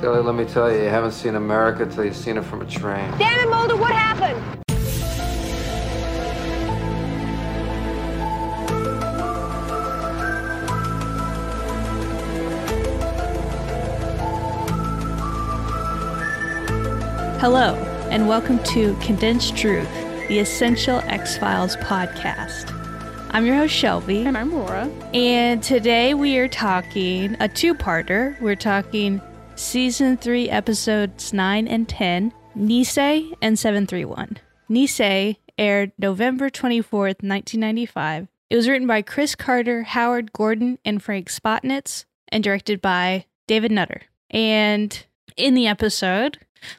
Scully, let me tell you, you haven't seen America till you've seen it from a train. Damn it, Mulder, what happened? Hello, and welcome to Condensed Truth, the Essential X Files podcast. I'm your host, Shelby. And I'm Laura. And today we are talking a two parter. We're talking season three, episodes nine and 10, Nisei and 731. Nisei aired November 24th, 1995. It was written by Chris Carter, Howard Gordon, and Frank Spotnitz, and directed by David Nutter. And in the episode,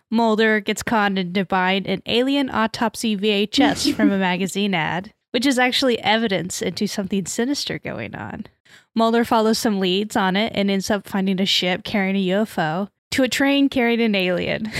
Mulder gets caught into buying an alien autopsy VHS from a magazine ad, which is actually evidence into something sinister going on. Mulder follows some leads on it and ends up finding a ship carrying a UFO to a train carrying an alien.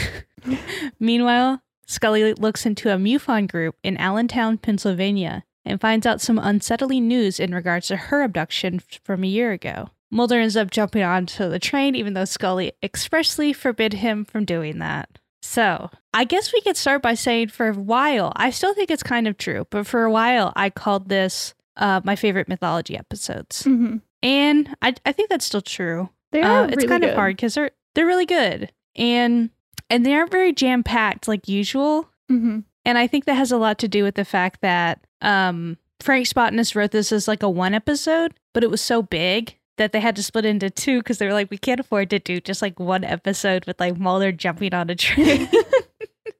Meanwhile, Scully looks into a MUFON group in Allentown, Pennsylvania, and finds out some unsettling news in regards to her abduction from a year ago. Mulder ends up jumping onto the train, even though Scully expressly forbid him from doing that. So, I guess we could start by saying for a while, I still think it's kind of true, but for a while, I called this uh, my favorite mythology episodes. Mm-hmm. And I, I think that's still true. They Uh, are. it's really kind good. of hard because they're they're really good, and and they aren't very jam packed like usual. Mm-hmm. And I think that has a lot to do with the fact that um, Frank Spotnitz wrote this as like a one episode, but it was so big that they had to split into two because they were like, we can't afford to do just like one episode with like Mulder jumping on a train.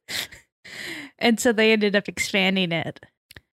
and so they ended up expanding it.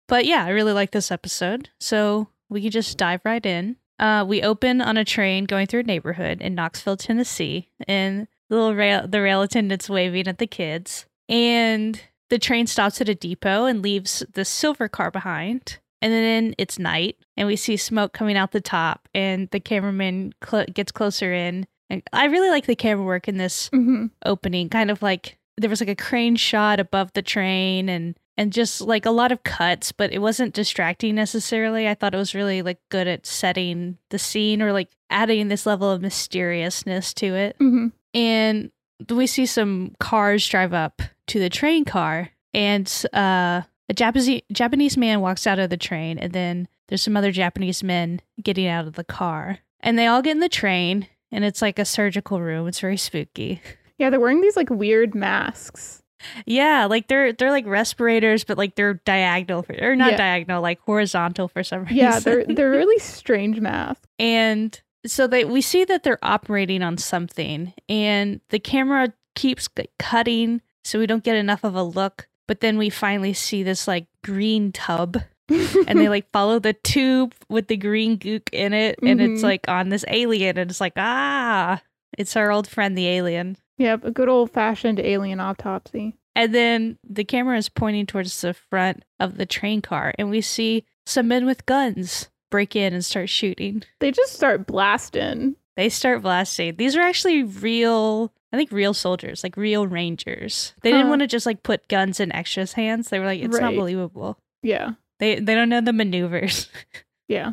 But yeah, I really like this episode. So we can just dive right in. Uh, we open on a train going through a neighborhood in Knoxville, Tennessee, and the little rail the rail attendant's waving at the kids. And the train stops at a depot and leaves the silver car behind. And then it's night, and we see smoke coming out the top, and the cameraman cl- gets closer in. And I really like the camera work in this Mm-hmm. opening, kind of like there was like a crane shot above the train, and and just like a lot of cuts, but it wasn't distracting necessarily. I thought it was really like good at setting the scene or like adding this level of mysteriousness to it Mm-hmm. and we see some cars drive up to the train car and uh, a Japanese Japanese man walks out of the train and then there's some other Japanese men getting out of the car and they all get in the train and it's like a surgical room it's very spooky Yeah, they're wearing these like weird masks. Yeah like they're they're like respirators but like they're diagonal for, or not Yeah. diagonal like horizontal for some reason Yeah, they're they're really strange masks. and so they we see that they're operating on something and the camera keeps cutting so we don't get enough of a look but then we finally see this like green tub and they like follow the tube with the green gook in it and it's Mhm. like on this alien and it's like ah it's our old friend the alien Yep, a good old fashioned alien autopsy. and then the camera is pointing towards the front of the train car and we see some men with guns break in and start shooting They just start blasting. They start blasting. These are actually real, I think real soldiers, like real rangers. They didn't want to just like put guns in extras' hands. They were like, it's not believable. Yeah, They they don't know the maneuvers. yeah.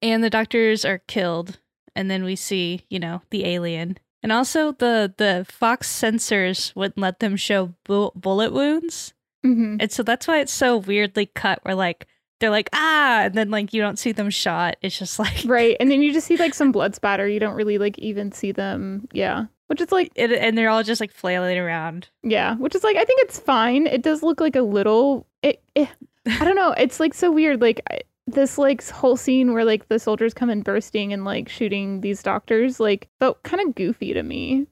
and the doctors are killed. And then we see, you know, the alien. And also the the Fox censors wouldn't let them show bu- bullet wounds. Mm-hmm. And so that's why it's so weirdly cut where like they're like, ah, and then like you don't see them shot. It's just like Right, and then you just see like some blood spatter. You don't really like even see them. Yeah, which is like it, and they're all just like flailing around. yeah, which is like I think it's fine. It does look like a little. It. it I don't know. It's like so weird. Like I- this like whole scene where like the soldiers come in bursting and like shooting these doctors like felt kind of goofy to me.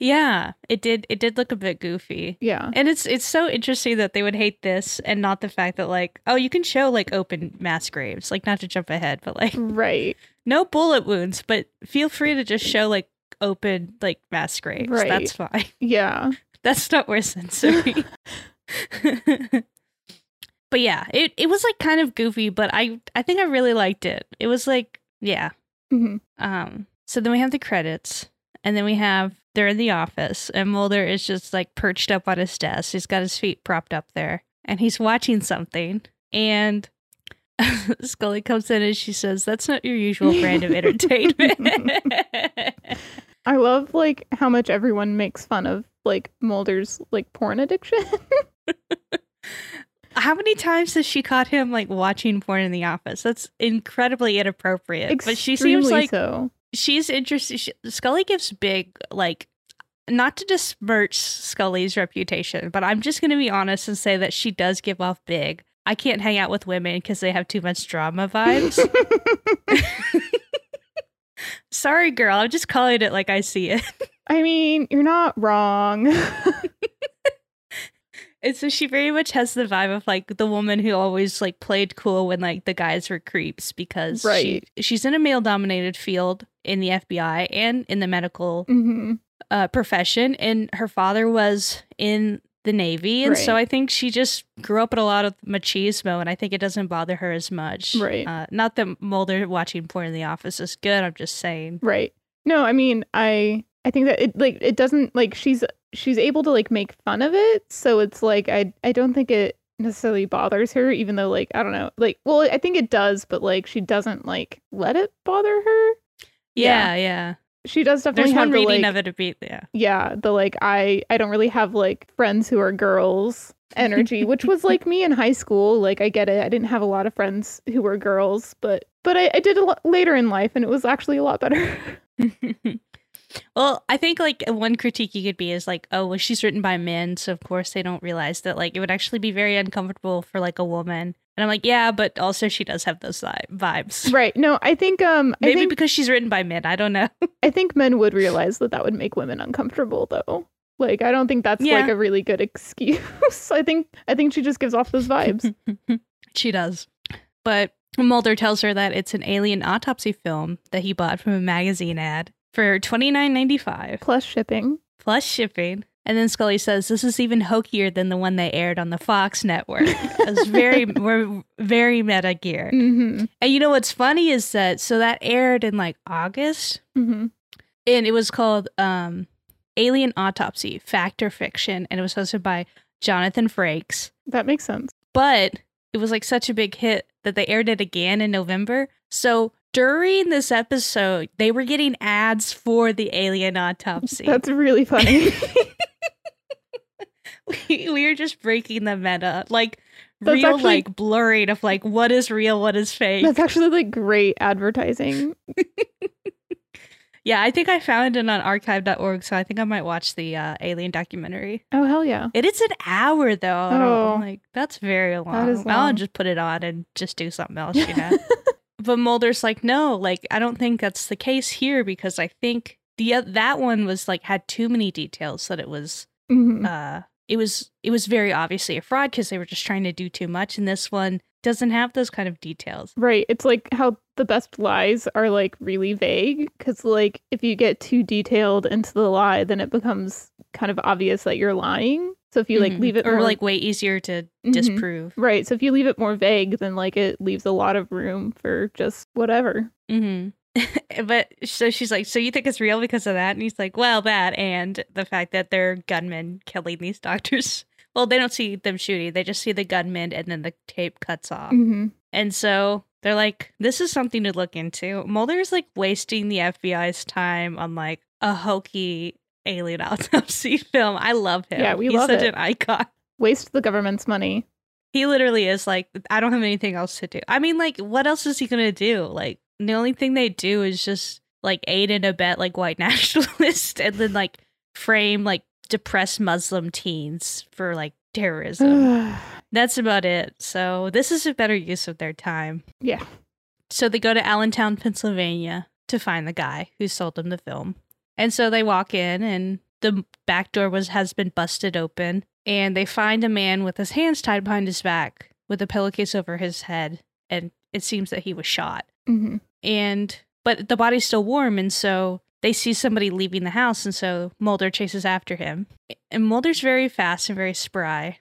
Yeah, it did. It did look a bit goofy, Yeah. and it's it's so interesting that they would hate this and not the fact that like, oh, you can show like open mass graves, like not to jump ahead, but like Right. no bullet wounds, but feel free to just show like open like mass graves. Right. That's fine. Yeah. That's not where censoring. but yeah, it it was like kind of goofy, but I I think I really liked it. It was like yeah, hmm um, so then we have the credits, and then we have they're in the office, and Mulder is just like perched up on his desk. He's got his feet propped up there, and he's watching something. And Scully comes in and she says, "That's not your usual brand of entertainment." I love like how much everyone makes fun of like Mulder's like porn addiction. How many times has she caught him like watching porn in the office? That's incredibly inappropriate. but she seems like so. she's interested. She, Scully gives big, like, not to besmirch Scully's reputation, but I'm just going to be honest and say that she does give off big. I can't hang out with women because they have too much drama vibes. Sorry, girl. I'm just calling it like I see it. I mean, you're not wrong. And so she very much has the vibe of like the woman who always like played cool when like the guys were creeps because Right. she, she's in a male dominated field in the FBI and in the medical hmm uh, profession. And her father was in the Navy. And so I think she just grew up with a lot of machismo and I think it doesn't bother her as much. Right. Uh, not that Mulder watching porn in the office is good. I'm just saying. Right. No, I mean, I I think that it like it doesn't like she's she's able to like make fun of it, so it's like I I don't think it necessarily bothers her even though like I don't know. Like well, I think it does, but like she doesn't like let it bother her. Yeah, yeah. She does definitely There's have one the reading like of it to be, yeah. yeah, the like I I don't really have like friends who are girls energy, which was like me in high school. Like I get it. I didn't have a lot of friends who were girls, but but I, I did a lot later in life and it was actually a lot better. well, I think like one critique you could be is like, oh, well, she's written by men, so of course they don't realize that like it would actually be very uncomfortable for like a woman. And I'm like, yeah, but also she does have those vibes. right. No, I think um Maybe think because she's written by men. I don't know. I think men would realize that that would make women uncomfortable though. Like I don't think that's Yeah. like a really good excuse. I think I think she just gives off those vibes. she does. But Mulder tells her that it's an alien autopsy film that he bought from a magazine ad for twenty nine ninety five Plus shipping. plus shipping. And then Scully says this is even hokier than the one they aired on the Fox network. It's very we're very meta gear. Mm-hmm. And you know what's funny is that so that aired in like August Mm-hmm. and it was called um Alien Autopsy Fact or Fiction and it was hosted by Jonathan Frakes. That makes sense. But it was like such a big hit that they aired it again in November. So during this episode, they were getting ads for the Alien Autopsy. That's really funny. we, we were just breaking the meta. Like That's real actually- like blurring of like what is real, what is fake. That's actually like great advertising. Yeah, I think I found it on archive.org, so I think I might watch the uh, Alien documentary. Oh hell yeah. It is an hour though. Oh. Like that's very long. That is I'll just put it on and just do something else, you know. but Mulder's like, no, like I don't think that's the case here because I think the that one was like had too many details that it was Mhm. uh it was it was very obviously a fraud because they were just trying to do too much, and this one doesn't have those kind of details. Right. It's like how the best lies are like really vague because like if you get too detailed into the lie, then it becomes kind of obvious that you're lying. So if you like Mhm. leave it or more like way easier to Mhm. disprove. right, so if you leave it more vague, then like it leaves a lot of room for just whatever. hmm but so she's like, so you think it's real because of that? And he's like, well, that and the fact that they're gunmen killing these doctors. Well, they don't see them shooting; they just see the gunmen, and then the tape cuts off. hmm And so they're like, this is something to look into. Mulder's like wasting the FBI's time on like a hokey alien autopsy film. I love him. Yeah, we He's love such it. an icon. Waste the government's money. He literally is like, I don't have anything else to do. I mean, like, what else is he gonna do? Like, the only thing they do is just like aid and abet like white nationalists and then like frame like depressed Muslim teens for like terrorism. That's about it. So this is a better use of their time. yeah. So they go to Allentown, Pennsylvania to find the guy who sold them the film. And so they walk in and the back door was has been busted open and they find a man with his hands tied behind his back with a pillowcase over his head and it seems that he was shot. hmm And but the body's still warm and so they see somebody leaving the house and so Mulder chases after him. And Mulder's very fast and very spry.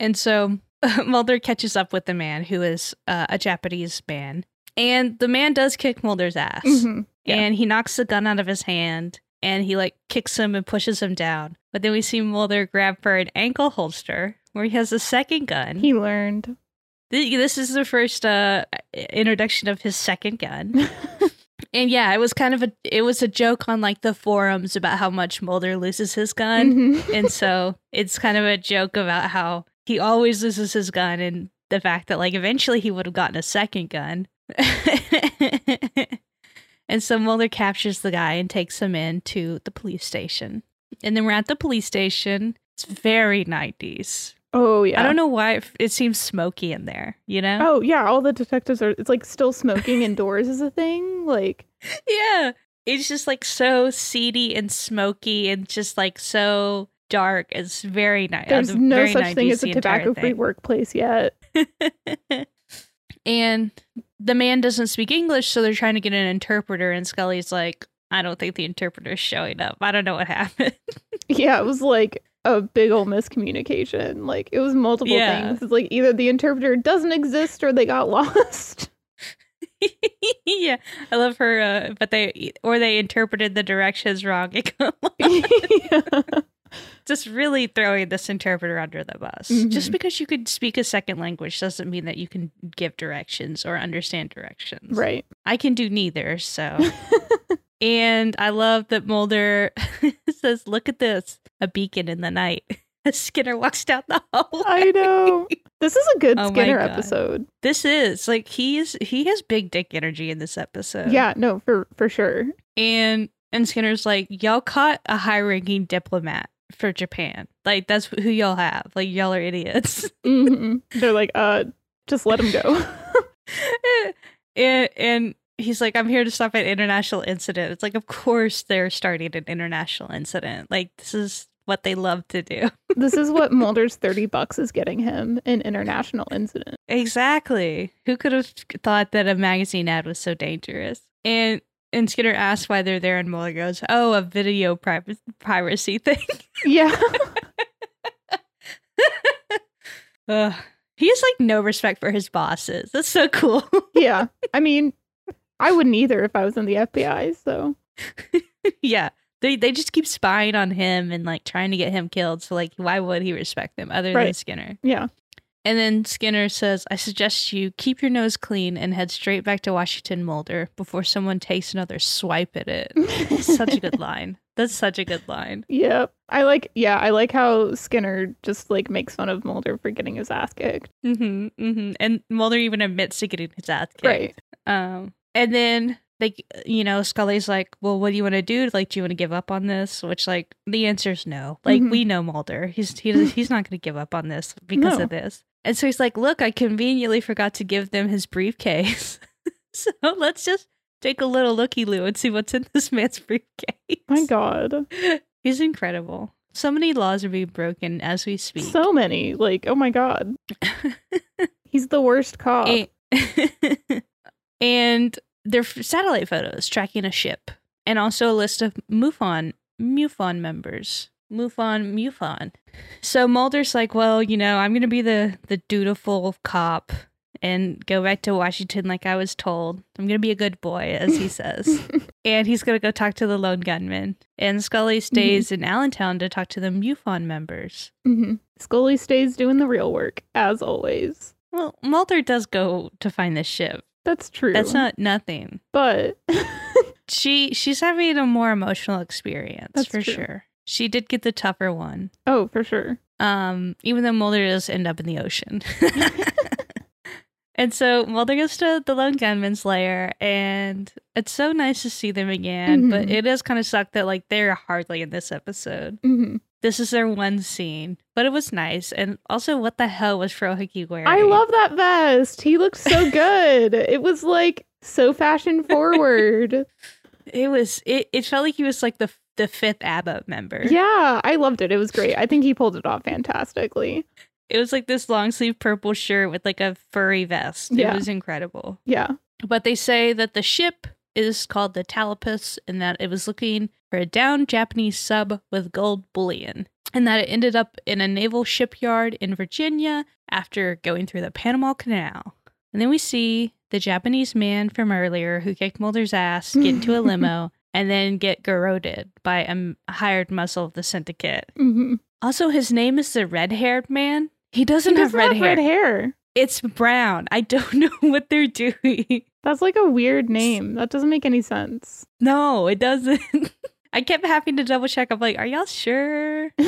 And so Mulder catches up with the man who is uh, a Japanese man. And the man does kick Mulder's ass. hmm Yeah. And he knocks the gun out of his hand and he like kicks him and pushes him down. But then we see Mulder grab for an ankle holster where he has a second gun. He learned. This is the first uh, introduction of his second gun. And yeah, it was kind of a it was a joke on like the forums about how much Mulder loses his gun. Mhm. and so it's kind of a joke about how he always loses his gun and the fact that like eventually he would have gotten a second gun. and so Mulder captures the guy and takes him in to the police station. And then we're at the police station. It's very 90s. Oh yeah. I don't know why it, it seems smoky in there, you know? Oh yeah, all the detectives are. It's like still smoking indoors is a thing. Like Yeah. It's just like so seedy and smoky and just like so dark. It's very nice. Uh, there's no such thing as a tobacco-free workplace yet. and the man doesn't speak English, so they're trying to get an interpreter. And Scully's like, I don't think the interpreter's showing up. I don't know what happened. Yeah, it was like a big old miscommunication. Like it was multiple Yeah. things. It's like either the interpreter doesn't exist or they got lost. yeah, I love her. Uh, but they or they interpreted the directions wrong. It got lost. yeah. Just really throwing this interpreter under the bus. Just Mhm. because you could speak a second language doesn't mean that you can give directions or understand directions. Right. I can do neither, so. and I love that Mulder says, "Look at this, a beacon in the night." As Skinner walks down the hallway. I know. This is a good Oh Skinner episode. This is like he's he has big dick energy in this episode. Yeah, no, for for sure. and and Skinner's like, "Y'all caught a high-ranking diplomat for Japan. Like that's who y'all have. Like y'all are idiots." Mhm. They're like, uh, just let him go. and, and he's like, I'm here to stop an international incident. It's like, of course they're starting an international incident. Like, this is what they love to do. this is what Mulder's thirty bucks is getting him an international incident. exactly. Who could have thought that a magazine ad was so dangerous? And and Skinner asks why they're there, and Mulder goes, "Oh, a video pri- piracy thing." Yeah. Ugh. He has like no respect for his bosses. That's so cool. yeah. I mean, I wouldn't either if I was in the FBI. So yeah. They they just keep spying on him and like trying to get him killed. So like why would he respect them other than Skinner? yeah. And then Skinner says, I suggest you keep your nose clean and head straight back to Washington Mulder before someone takes another swipe at it. such a good line. That's such a good line. Yep. I like yeah, I like how Skinner just like makes fun of Mulder for getting his ass kicked. hmm hmm And Mulder even admits to getting his ass kicked. Right. Um, and then like you know, Scully's like, "Well, what do you want to do? Like, do you want to give up on this?" Which like the answer is no. Like Mhm. we know Mulder. He's he, he's not going to give up on this because No. of this. And so he's like, "Look, I conveniently forgot to give them his briefcase, so let's just take a little looky loo and see what's in this man's briefcase." My God. he's incredible. So many laws are being broken as we speak. So many. Like, oh my God. He's the worst cop. A- and they're satellite photos tracking a ship and also a list of MUFON MUFON members. MUFON MUFON. So Mulder's like, well, you know, I'm gonna be the the dutiful cop and go back to Washington like I was told. I'm gonna be a good boy, as he says. and he's gonna go talk to the lone gunman. And Scully stays in Allentown to talk to the MUFON members. hmm Scully stays doing the real work, as always. Well, Mulder does go to find the ship. That's true. That's not nothing. But she she's having a more emotional experience That's for true. sure. She did get the tougher one. oh, for sure. Um, even though Mulder does end up in the ocean. and so Mulder goes to the lone gunman's lair and it's so nice to see them again, but Mhm. it does kind of suck that like they're hardly in this episode. hmm This is their one scene. But it was nice. And also what the hell was Frohike wearing? I love that vest. He looked so good. it was like so fashion forward. it was it, it felt like he was like the the fifth ABBA member. yeah, I loved it. It was great. I think he pulled it off fantastically. It was like this long sleeve purple shirt with like a furry vest. Yeah. It was incredible. Yeah. But they say that the ship is called the Talipus and that it was looking for a downed Japanese sub with gold bullion. And that it ended up in a naval shipyard in Virginia after going through the Panama Canal. And then we see the Japanese man from earlier who kicked Mulder's ass get into a limo and then get garroted by a hired muscle of the syndicate. hmm Also, his name is the red haired man. He doesn't He have red have hair. red hair. It's brown. I don't know what they're doing. That's like a weird name. That doesn't make any sense. No, it doesn't. I kept having to double check. I'm like, are y'all sure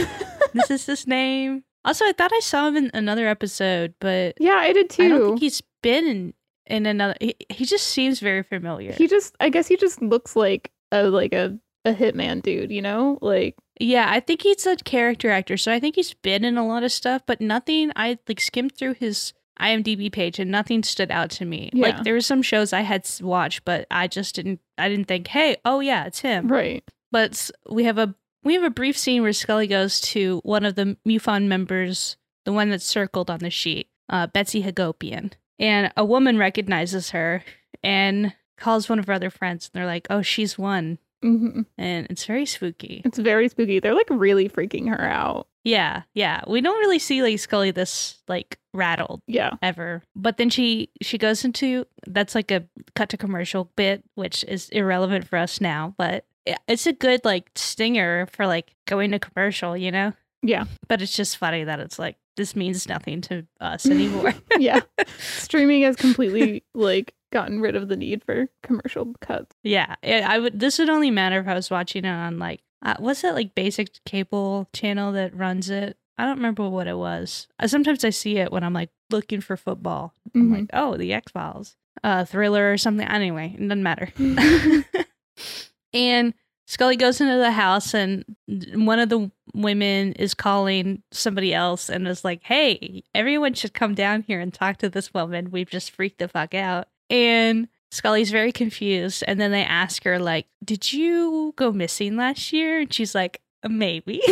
this is his name? Also, I thought I saw him in another episode, but yeah, I did too. I don't think he's been in, in another. He, he just seems very familiar. He just, I guess, he just looks like a like a a hitman dude. You know, like yeah, I think he's a character actor, so I think he's been in a lot of stuff, but nothing. I like skimmed through his IMDb page and nothing stood out to me. Yeah. Like there were some shows I had watched, but I just didn't. I didn't think, hey, oh yeah, it's him. right. But we have a we have a brief scene where Scully goes to one of the MUFON members, the one that's circled on the sheet, uh, Betsy Hagopian, and a woman recognizes her and calls one of her other friends, and they're like, "Oh, she's one," hmm and it's very spooky. It's very spooky. They're like really freaking her out. Yeah, yeah. We don't really see like Scully this like rattled Yeah. ever. But then she she goes into that's like a cut to commercial bit, which is irrelevant for us now, but it's a good like stinger for like going to commercial, you know? Yeah. But it's just funny that it's like this means nothing to us anymore. Yeah. Streaming has completely like gotten rid of the need for commercial cuts. yeah, I I would. This would only matter if I was watching it on like uh, what's that like basic cable channel that runs it? I don't remember what it was. Sometimes I see it when I'm like looking for football. I'm Mhm. like, oh, the X Files, uh, thriller or something. Anyway, it doesn't matter. and Scully goes into the house, and one of the women is calling somebody else and is like, hey, everyone should come down here and talk to this woman. We've just freaked the fuck out. And Scully's very confused. And then they ask her, like, did you go missing last year? And she's like, maybe.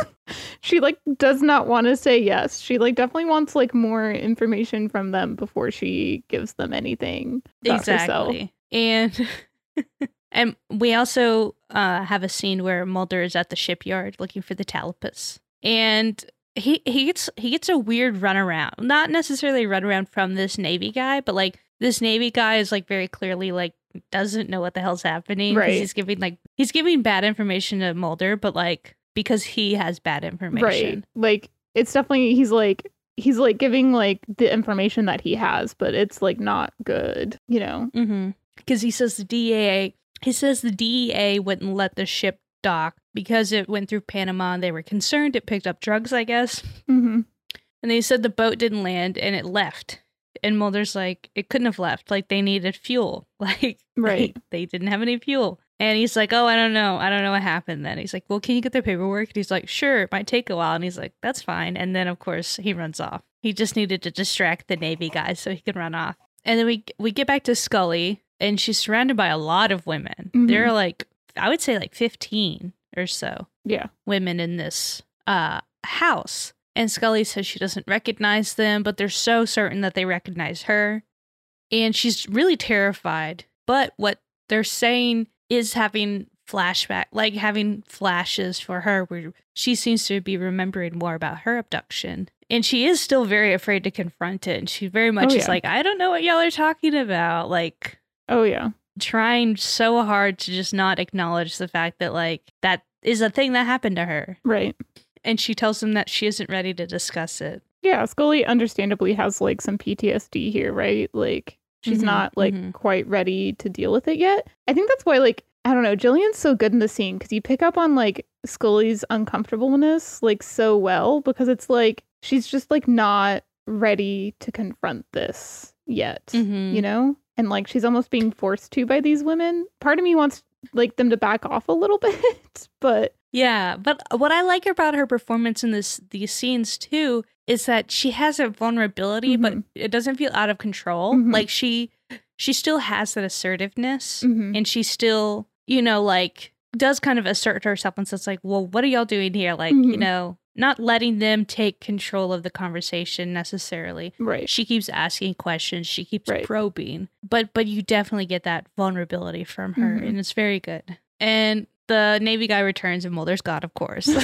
she like does not want to say yes. She like definitely wants like more information from them before she gives them anything about herself. exactly. And and we also uh, have a scene where Mulder is at the shipyard looking for the Talipus, and he he gets he gets a weird runaround. Not necessarily a runaround from this Navy guy, but like this Navy guy is like very clearly like doesn't know what the hell's happening. Right. He's giving like he's giving bad information to Mulder, but like because he has bad information. Right. Like it's definitely he's like he's like giving like the information that he has, but it's like not good, you know. Mm-hmm. Because he says the DEA, he says the DEA wouldn't let the ship dock because it went through Panama and they were concerned it picked up drugs, I guess. hmm And they said the boat didn't land and it left. And Mulder's like, it couldn't have left. Like they needed fuel. Like Right. they, they didn't have any fuel. And he's like, oh, I don't know. I don't know what happened then. He's like, well, can you get the paperwork? And he's like, sure, it might take a while. And he's like, that's fine. And then, of course, he runs off. He just needed to distract the Navy guys so he could run off. And then we we get back to Scully, and she's surrounded by a lot of women. Mhm. There are like, I would say like 15 or so Yeah. women in this uh, house. And Scully says she doesn't recognize them, but they're so certain that they recognize her. And she's really terrified. But what they're saying is having flashback, like having flashes for her where she seems to be remembering more about her abduction. And she is still very afraid to confront it. And she very much Oh, is like, I don't know what y'all are talking about. Like, Oh yeah. trying so hard to just not acknowledge the fact that, like, that is a thing that happened to her Right. And she tells him that she isn't ready to discuss it. Yeah, Scully understandably has like some PTSD here, right? Like she's Mhm, not like mhm. quite ready to deal with it yet. I think that's why like I don't know, Gillian's so good in the scene because you pick up on like Scully's uncomfortableness like so well because it's like she's just like not ready to confront this yet, Mhm. you know? And like she's almost being forced to by these women. Part of me wants like them to back off a little bit, but Yeah, but what I like about her performance in this these scenes too is that she has a vulnerability, but Mhm. it doesn't feel out of control. Mhm. Like she she still has that assertiveness, Mhm. and she still, you know, like does kind of assert herself and says like, "Well, what are y'all doing here?" Like, you Mhm. know, not letting them take control of the conversation necessarily. right. she keeps asking questions she keeps Right. probing but but you definitely get that vulnerability from her Mhm. and it's very good and the navy guy returns and mulder's god of course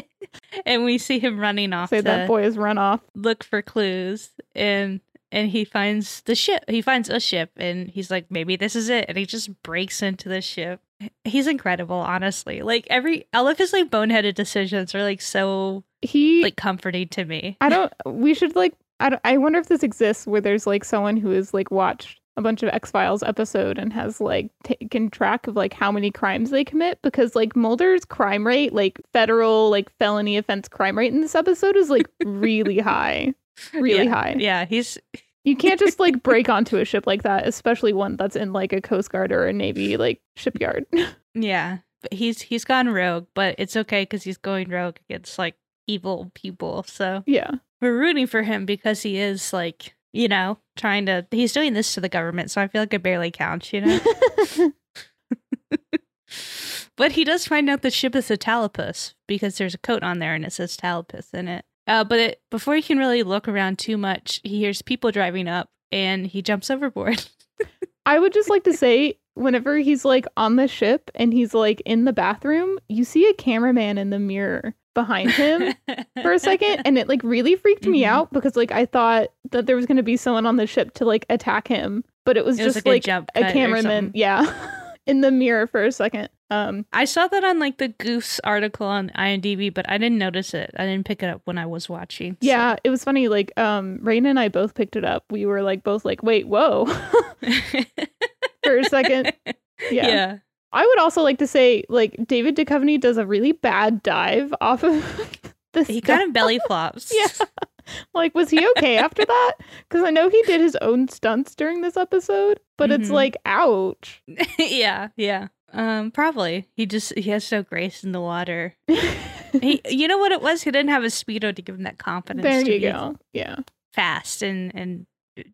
and we see him running off Say that boy has run off. look for clues and and he finds the ship he finds a ship and he's like maybe this is it and he just breaks into the ship he's incredible honestly like every all of his like boneheaded decisions are like so He like comforting to me I don't. We should like. I I wonder if this exists where there's like someone who has like watched a bunch of X Files episode and has like taken track of like how many crimes they commit because like Mulder's crime rate, like federal like felony offense crime rate in this episode is like really high, really yeah, high. Yeah, he's You can't just like break onto a ship like that, especially one that's in like a Coast Guard or a Navy like shipyard. yeah, but he's he's gone rogue, but it's okay because he's going rogue against like evil people. So yeah. we're rooting for him because he is like you know trying to he's doing this to the government. So I feel like it barely counts, you know. but he does find out the ship is a talipus because there's a coat on there and it says talipus in it. Uh, but it, before he can really look around too much, he hears people driving up and he jumps overboard. I would just like to say, whenever he's like on the ship and he's like in the bathroom, you see a cameraman in the mirror behind him for a second, and it like really freaked me Mhm. out because like I thought that there was going to be someone on the ship to like attack him, but it was It was just like a like jump a cameraman, yeah, in the mirror for a second. Um, I saw that on like the Goofs article on IMDb, but I didn't notice it. I didn't pick it up when I was watching. so- yeah, it was funny. Like, um, Rain and I both picked it up. We were like both like, wait, whoa, for a second. Yeah. yeah. I would also like to say, like, David Duchovny does a really bad dive off of this. He kind of belly flops. Yeah. like, was he okay after that? Because I know he did his own stunts during this episode, but it's Mhm. like, ouch. yeah, yeah. Um, probably. He just he has no grace in the water. He, you know what it was? He didn't have a speedo to give him that confidence. there to you go. Yeah. Fast and and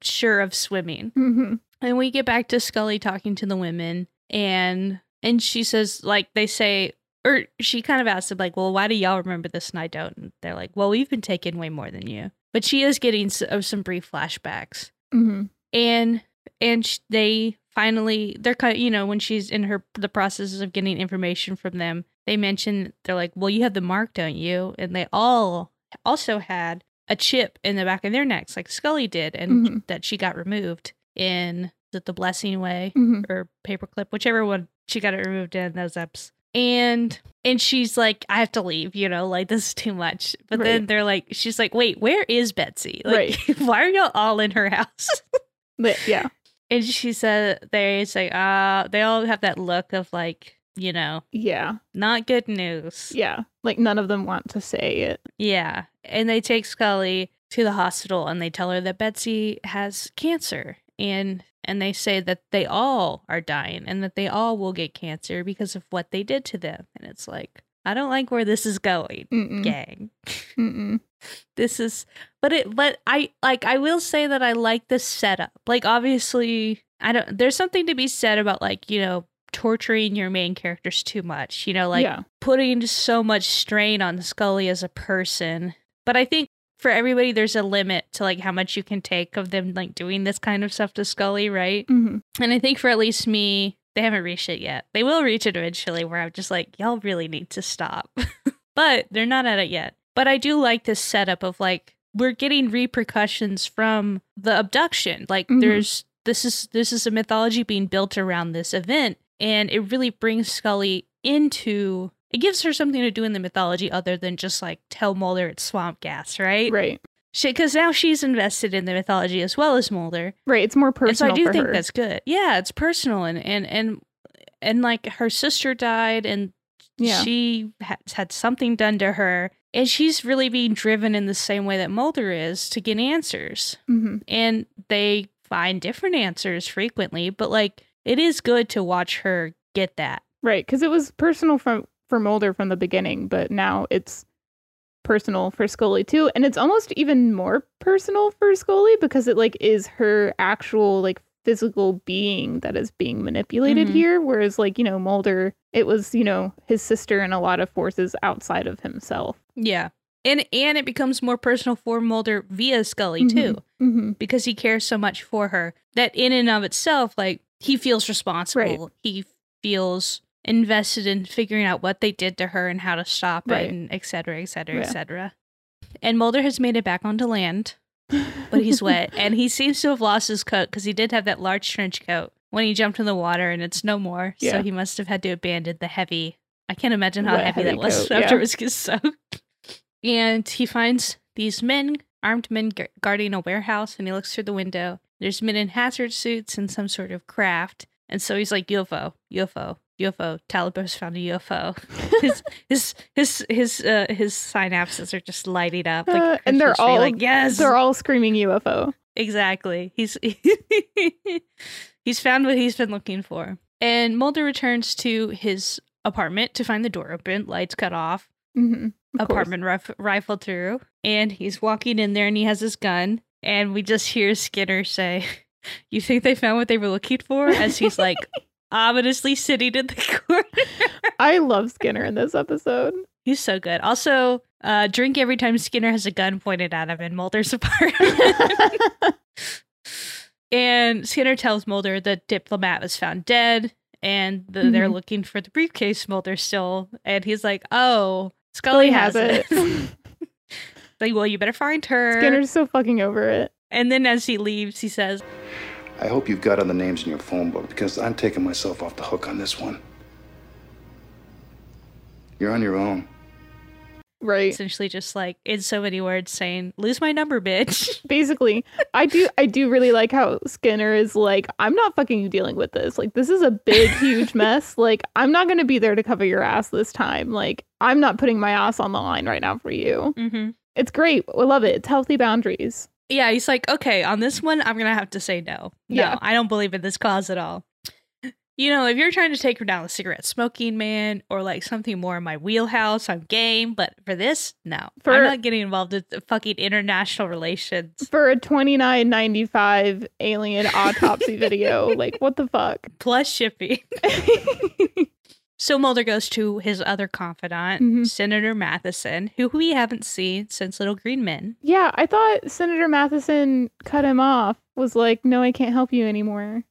sure of swimming. hmm And we get back to Scully talking to the women, and and she says like they say, or she kind of asks them like, well, why do y'all remember this and I don't? And they're like, well, we've been taking way more than you. But she is getting s- of some brief flashbacks, hmm and and sh- they finally they're kind of you know when she's in her the processes of getting information from them, they mention they're like, well, you have the mark, don't you? And they all also had a chip in the back of their necks, like Scully did, and Mhm. that she got removed in the, the blessing way hmm or paperclip, whichever one she got it removed in those ups. And and she's like, I have to leave, you know, like this is too much. But then they're like, she's like, wait, where is Betsy? Like, Right. why are y'all all in her house? But yeah. And she said they say, uh, they all have that look of like, you know, Yeah. not good news. Yeah. Like, none of them want to say it. Yeah. And they take Scully to the hospital and they tell her that Betsy has cancer. And and they say that they all are dying and that they all will get cancer because of what they did to them. And it's like, I don't like where this is going, Mm-mm. gang. Mm-mm. This is but it but I like I will say that I like the setup. Like obviously I don't there's something to be said about like, you know, torturing your main characters too much. You know, like yeah. putting so much strain on Scully as a person. But I think for everybody there's a limit to like how much you can take of them like doing this kind of stuff to Scully, right? hmm And I think for at least me, they haven't reached it yet. They will reach it eventually where I'm just like, y'all really need to stop. but they're not at it yet. But I do like this setup of like we're getting repercussions from the abduction. Like Mhm. there's this is this is a mythology being built around this event and it really brings Scully into it gives her something to do in the mythology other than just like tell Mulder it's swamp gas, right? Right. Because now she's invested in the mythology as well as Mulder. Right. It's more And personal so I do think her. that's good. Yeah, it's personal and and and and like her sister died and Yeah. she ha- had something done to her and she's really being driven in the same way that Mulder is to get answers. hmm And they find different answers frequently, but like it is good to watch her get that. Right, because it was personal from for Mulder from the beginning, but now it's personal for Scully too, and it's almost even more personal for Scully because it like is her actual like physical being that is being manipulated Mhm. here, whereas like you know Mulder, it was you know his sister and a lot of forces outside of himself. Yeah. And and it becomes more personal for Mulder via Scully too. hmm because he cares so much for her that in and of itself like he feels responsible he feels invested in figuring out what they did to her and how to stop Right. it and et cetera et cetera et cetera and mulder has made it back onto land but he's wet and he seems to have lost his coat because he did have that large trench coat when he jumped in the water and it's no more Yeah. so he must have had to abandon the heavy i can't imagine how heavy, heavy that was coat, after yeah. it was soaked and he finds these men armed men gu- guarding a warehouse and he looks through the window There's men in hazard suits and some sort of craft. And so he's like, UFO, UFO, UFO. Taliban's found a UFO. his his his his uh, his synapses are just lighting up, like Uh, and they're all- like yes, They're all screaming UFO. exactly. He's he's found what he's been looking for. And Mulder returns to his apartment to find the door open, lights cut off, hmm apartment rif- rifled through, and he's walking in there and he has his gun, and we just hear Skinner say, "You think they found what they were looking for?" As he's like ominously sitting in the corner. I love Skinner in this episode. He's so good. Also, uh, drink every time Skinner has a gun pointed at him in Mulder's apartment. and Skinner tells Mulder the diplomat was found dead and the, they're Mhm. looking for the briefcase Mulder still. And he's like, oh, Scully, has, it. like, well, you better find her. Skinner's so fucking over it. And then as he leaves, he says, I hope you've got other names in your phone book because I'm taking myself off the hook on this one. You're on your own. Right. essentially just like, in so many words, saying, lose my number, bitch. Basically, I do I do really like how Skinner is like, I'm not fucking dealing with this. Like this is a big, huge mess. Like, I'm not gonna be there to cover your ass this time. Like, I'm not putting my ass on the line right now for you. hmm It's great. I love it. It's healthy boundaries. Yeah, he's like, okay, on this one, I'm gonna have to say no. No, Yeah. I don't believe in this cause at all. You know, if you're trying to take her down the cigarette smoking man or like something more in my wheelhouse, I'm game. But for this, no, For- I'm not getting involved with fucking international relations For a twenty nine ninety five alien autopsy video. Like, what the fuck? plus shipping. So Mulder goes to his other confidant, Mhm. Senator Matheson, who we haven't seen since Little Green Men. yeah, I thought Senator Matheson cut him off. Was like, no, I can't help you anymore.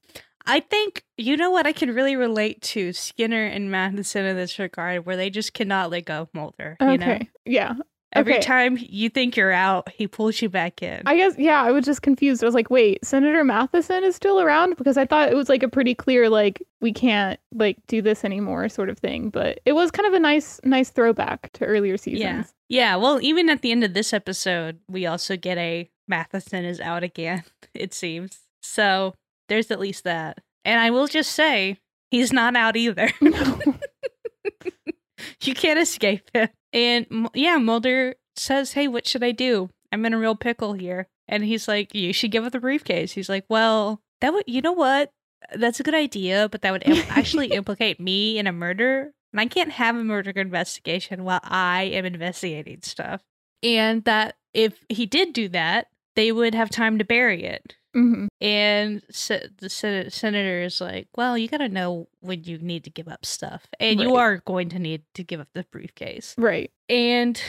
I think you know what I can really relate to Skinner and Matheson in this regard, where they just cannot let go of Mulder. You Okay. know, Yeah. Every Okay. time you think you're out, he pulls you back in. I guess yeah, I was just confused. I was like, wait, Senator Matheson is still around because I thought it was like a pretty clear like we can't like do this anymore sort of thing. But it was kind of a nice nice throwback to earlier seasons. yeah, yeah. Well, even at the end of this episode, we also get a Matheson is out again. It seems so. There's at least that, and I will just say he's not out either. No. you can't escape him. And yeah, Mulder says, "Hey, what should I do? I'm in a real pickle here." And he's like, "You should give up the briefcase." He's like, "Well, that would, you know what? That's a good idea, but that would im- actually implicate me in a murder, and I can't have a murder investigation while I am investigating stuff. And that if he did do that, they would have time to bury it." Hmm And se- the sen- senator is like, well, you got to know when you need to give up stuff. And you are going to need to give up the briefcase. Right. And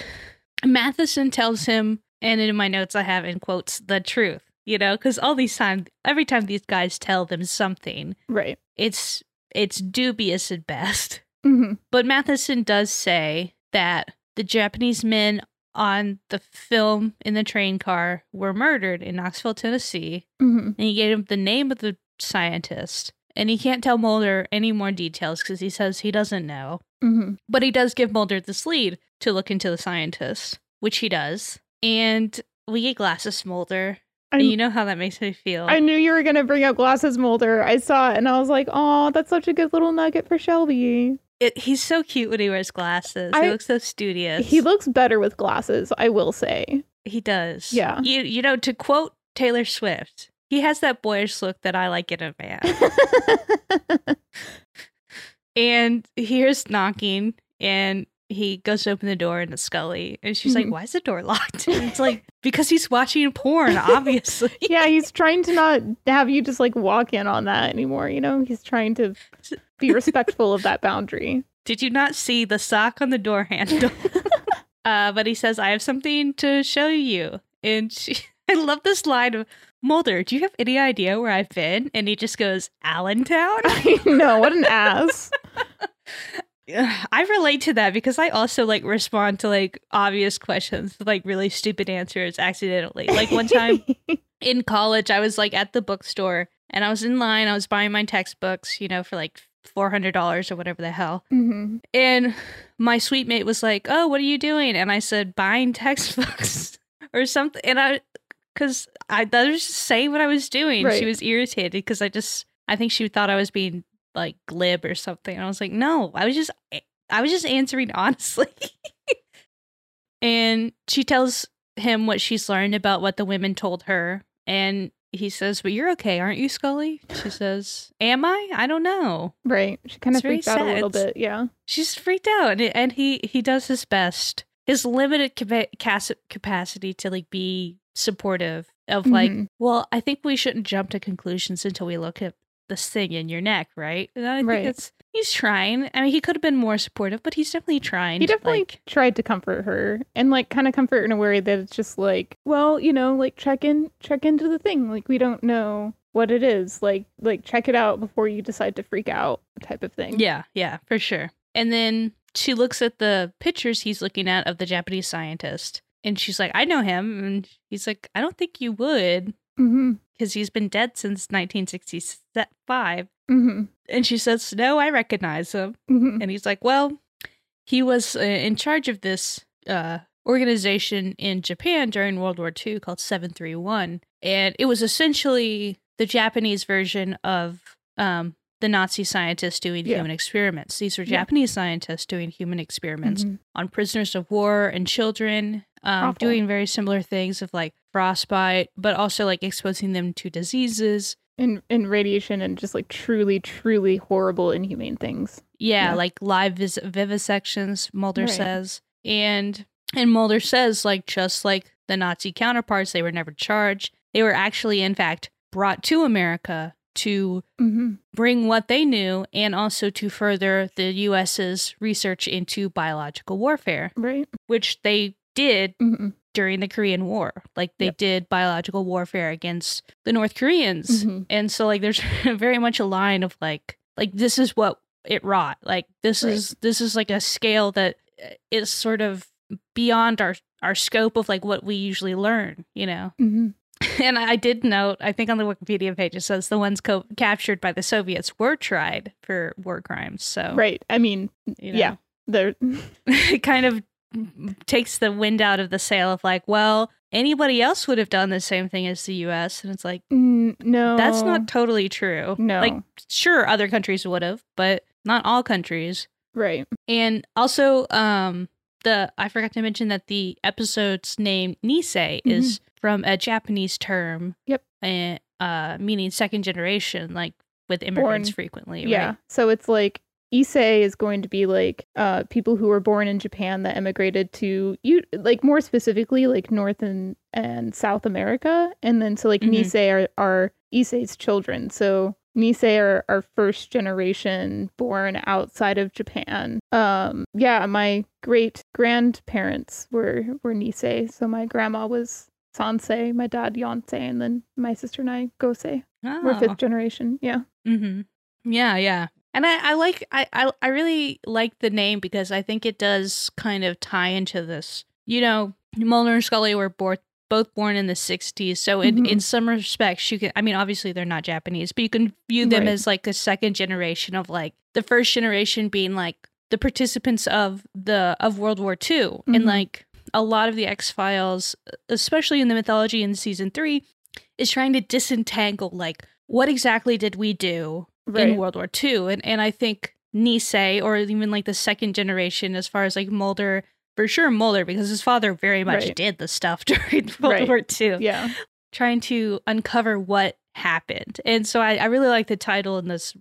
Matheson tells him, and in my notes I have in quotes, the truth, you know, because all these times, every time these guys tell them something, Right. it's it's dubious at best. hmm But Matheson does say that the Japanese men on the film in the train car were murdered in Knoxville, Tennessee, hmm and he gave him the name of the scientist. And he can't tell Mulder any more details because he says he doesn't know. hmm But he does give Mulder this lead to look into the scientist, which he does. And we get glasses Mulder. And you know how that makes me feel. I knew you were gonna bring up glasses Mulder. I saw it and I was like, oh, that's such a good little nugget for Shelby. It, he's so cute when he wears glasses. I- he looks so studious. He looks better with glasses, I will say. He does. Yeah. You you know, to quote Taylor Swift, he has that boyish look that I like in a man. and he hears knocking and he goes to open the door and it's Scully. And she's like, Mhm. Why is the door locked? And it's like, because he's watching porn, obviously. yeah, he's trying to not have you just like walk in on that anymore, you know? He's trying to be respectful of that boundary. Did you not see the sock on the door handle? uh, but he says, I have something to show you. And she, I love this line of Mulder, do you have any idea where I've been? And he just goes, Allentown? I know, what an ass. I relate to that because I also like respond to like obvious questions with like really stupid answers accidentally. Like one time in college, I was like at the bookstore and I was in line. I was buying my textbooks, you know, for like four hundred dollars or whatever the hell. hmm And my suite mate was like, "Oh, what are you doing?" And I said, "Buying textbooks or something." And I because I, I was just saying what I was doing. Right. She was irritated because I just I think she thought I was being like glib or something. And I was like, no, I was just I was just answering honestly. and she tells him what she's learned about what the women told her, and he says, "But you're okay, aren't you, Scully?" She says, "Am I? I don't know." Right. She kind of freaked out a little bit. Yeah. She's freaked out, and, and he he does his best. His limited capa- capacity to like be supportive of like, Mhm. well, I think we shouldn't jump to conclusions until we look at this thing in your neck, right? And I think Right. it's he's trying. I mean, he could have been more supportive, but he's definitely trying. He definitely like, tried to comfort her and like kind of comfort in a way that it's just like, well, you know, like check in check into the thing. Like we don't know what it is. Like like check it out before you decide to freak out type of thing. Yeah, yeah, for sure. And then she looks at the pictures he's looking at of the Japanese scientist, and she's like, "I know him." And he's like, "I don't think you would, Mm-hmm. because he's been dead since 1965." Mm-hmm. And she says, "No, I recognize him." Mm-hmm. And he's like, "Well, he was uh, in charge of this uh, organization in Japan during World War II called 731, and it was essentially the Japanese version of um, the Nazi scientists doing Yeah. human experiments. These were Yeah. Japanese scientists doing human experiments Mhm. on prisoners of war and children, um, doing very similar things of like frostbite, but also like exposing them to diseases." and in radiation and just like truly, truly horrible, inhumane things. Yeah, Yeah. like live vis- vivisections, Mulder Right. says. And and Mulder says like just like the Nazi counterparts, they were never charged. They were actually in fact brought to America to Mm-hmm. bring what they knew and also to further the US's research into biological warfare, Right. which they did Mm-hmm. During the Korean War. Like they Yep. did biological warfare against the North Koreans. Mhm. And so like there's very much a line of like like this is what it wrought. Like this Right. is this is like a scale that uh, sort of beyond our our scope of like what we usually learn, you know. Mm-hmm. And I did note, I think on the Wikipedia page it says the ones co- captured by the Soviets were tried for war crimes. So Right. I mean, you know, yeah. They're kind of takes the wind out of the sail of like, well, anybody else would have done the same thing as the U.S. And it's like Mm, no. that's not totally true. No. like sure, other countries would have, but not all countries. right. And also, um, the I forgot to mention that the episode's name Nisei is from a Japanese term. Mm-hmm. Yep. And, uh, meaning second generation, like with immigrants frequently. Yeah. Right? So it's like Issei is going to be like uh people who were born in Japan that immigrated to you like more specifically like North and and South America and then so like Mhm. Nisei are are Issei's children. So Nisei are, are first generation born outside of Japan. Um yeah, my great grandparents were were Nisei. So my grandma was Sansei, my dad Yonsei, and then my sister and I Gosei. We're Oh. fifth generation. Yeah. Mm-hmm. Yeah, yeah. And I, I like I, I I really like the name because I think it does kind of tie into this. You know, Mulder and Scully were both both born in the '60s, so in, Mhm. in some respects, you can. I mean, obviously they're not Japanese, but you can view them Right. as like a second generation of like the first generation being like the participants of the of World War II, and Mhm. like a lot of the X Files, especially in the mythology in season three, is trying to disentangle like what exactly did we do Right. in World War II. And and I think Nisei or even like the second generation as far as like Mulder for sure Mulder because his father very much Right. did the stuff during World Right. War II. Yeah. Trying to uncover what happened. And so I, I really like the title in this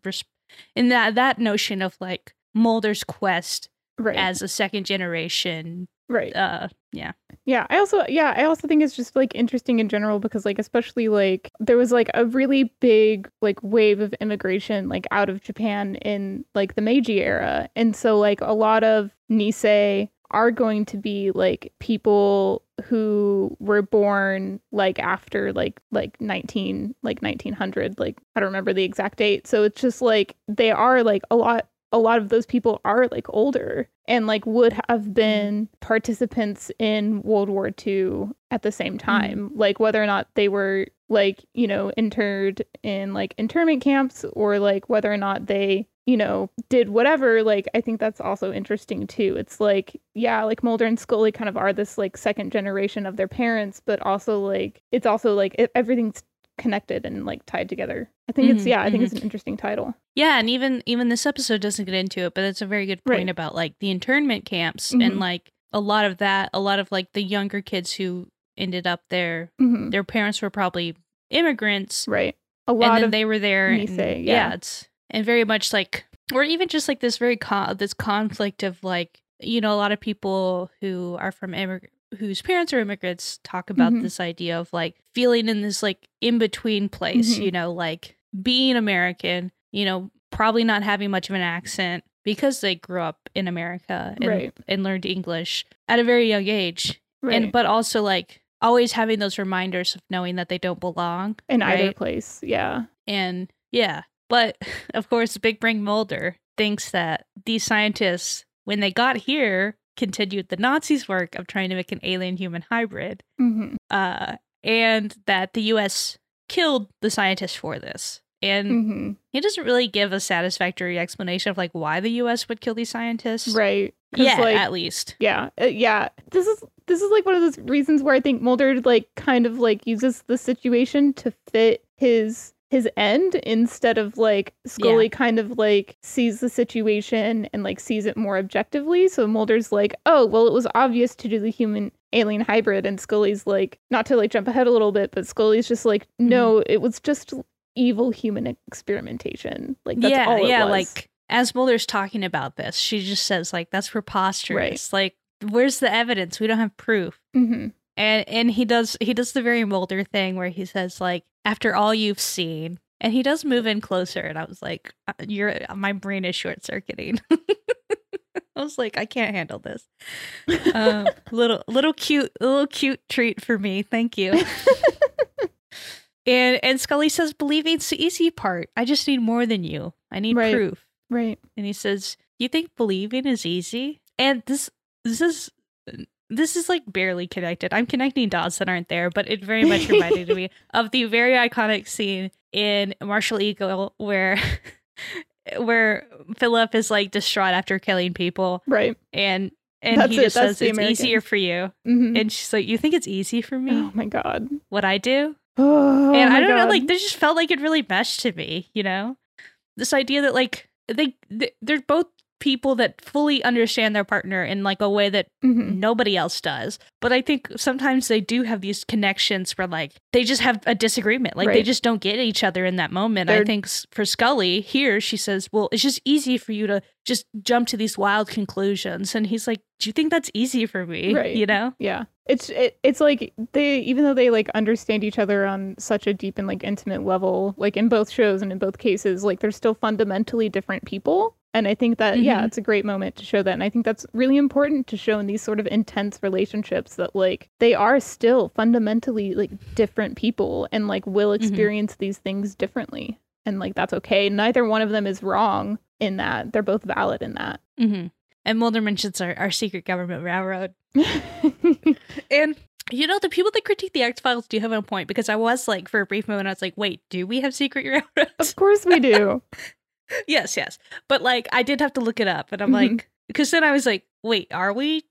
in that that notion of like Mulder's quest Right. as a second generation right. uh yeah. Yeah, I also yeah, I also think it's just like interesting in general because like especially like there was like a really big like wave of immigration like out of Japan in like the Meiji era. And so like a lot of Nisei are going to be like people who were born like after like like 19 like 1900 like I don't remember the exact date. So it's just like they are like a lot a lot of those people are like older and like would have mm-hmm. been participants in World War II at the same mm-hmm. time. Like whether or not they were like, you know, interred in like internment camps or like whether or not they you know, did whatever, like I think that's also interesting too. It's like, yeah, like Mulder and Scully kind of are this like second generation of their parents, but also like it's also like it, everything's connected and like tied together. I think it's Mhm, yeah, I think it's an interesting title. Yeah, and even even this episode doesn't get into it, but it's a very good point Right. about like the internment camps Mhm. and like a lot of that, a lot of like the younger kids who ended up there, hmm their parents were probably immigrants, Right. A and lot then of they were there. and- Nisei, yeah. it's and very much like, or even just like this very con- this conflict of like you know a lot of people who are from immig- whose parents are immigrants talk about Mhm. this idea of like feeling in this like in between place, Mhm. you know, like being American, you know, probably not having much of an accent because they grew up in America and, Right. and learned English at a very young age, right. and but also like always having those reminders of knowing that they don't belong in either place. Yeah. And yeah, but of course, Big Brain Mulder thinks that these scientists, when they got here, continued the Nazis' work of trying to make an alien human hybrid, hmm uh, and that the U.S. killed the scientists for this. And hmm he doesn't really give a satisfactory explanation of like why the U.S. would kill these scientists. right? Yeah, like, at least. Yeah, uh, yeah. This is this is like one of those reasons where I think Mulder like kind of like uses the situation to fit his his end instead of like Scully kind of like sees the situation and like sees it more objectively. So Mulder's like, "Oh, well it was obvious to do the human alien hybrid." And Scully's like, not to like jump ahead a little bit, but Scully's just like, Mm-hmm. "No, it was just evil human experimentation." Like that's yeah, all it yeah. was. Like as Mulder's talking about this, she just says like that's preposterous. Like, where's the evidence? We don't have proof. hmm and and he does he does the very Mulder thing where he says like after all you've seen and he does move in closer and I was like uh, you're my brain is short circuiting. I was like I can't handle this. Um, little little cute little cute treat for me. Thank you. And and Scully says believing's the easy part. I just need more than you. I need Right. proof. Right. and he says, "You think believing is easy?" And this this is this is like barely connected. I'm connecting dots that aren't there, but it very much reminded me of the very iconic scene in Marshall Eagle where where Philip is like distraught after killing people Right. and and That's he just That's says the it's easier for you. hmm And she's like, "You think it's easy for me? Oh my god. What I do?" Oh, and I don't know, like this just felt like it really meshed to me, you know? This idea that like they th- they're both people that fully understand their partner in like a way that Mhm. nobody else does. But I think sometimes they do have these connections where like they just have a disagreement. Like they just don't get each other in that moment. I They're- think for Scully here, she says, "Well, it's just easy for you to just jump to these wild conclusions." And he's like, "Do you think that's easy for me?" Right. You know? Yeah. It's it, it's like they even though they like understand each other on such a deep and like intimate level, like in both shows and in both cases, like they're still fundamentally different people. And I think that yeah, Mhm. it's a great moment to show that. And I think that's really important to show in these sort of intense relationships that like they are still fundamentally like different people and like will Mm-hmm. experience these things differently. And like that's okay. Neither one of them is wrong in that. They're both valid in that. hmm And Mulder mentions our, our secret government railroad. And you know, the people that critique the X Files do have a point because I was like, for a brief moment, I was like, wait, do we have secret railroads? of course we do. yes, yes. But like, I did have to look it up, and I'm Mhm. like, because then I was like, wait, are we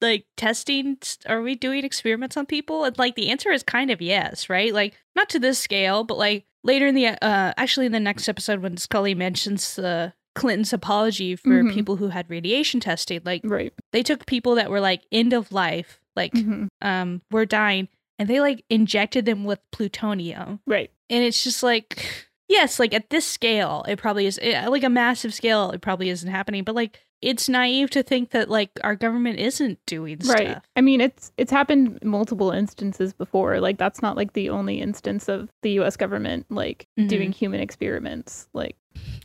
like testing? Are we doing experiments on people? And like, the answer is kind of yes, right? Like, not to this scale, but like later in the uh, actually in the next episode when Scully mentions the Clinton's apology for Mhm. people who had radiation testing, like Right. they took people that were like end of life, like Mhm. um were dying, and they like injected them with plutonium. Right. And it's just like yes, like at this scale, it probably is eh, like a massive scale, it probably isn't happening, but like it's naive to think that like our government isn't doing Right. stuff. I mean, it's it's happened multiple instances before. Like that's not like the only instance of the U.S. government like Mhm. doing human experiments. Like,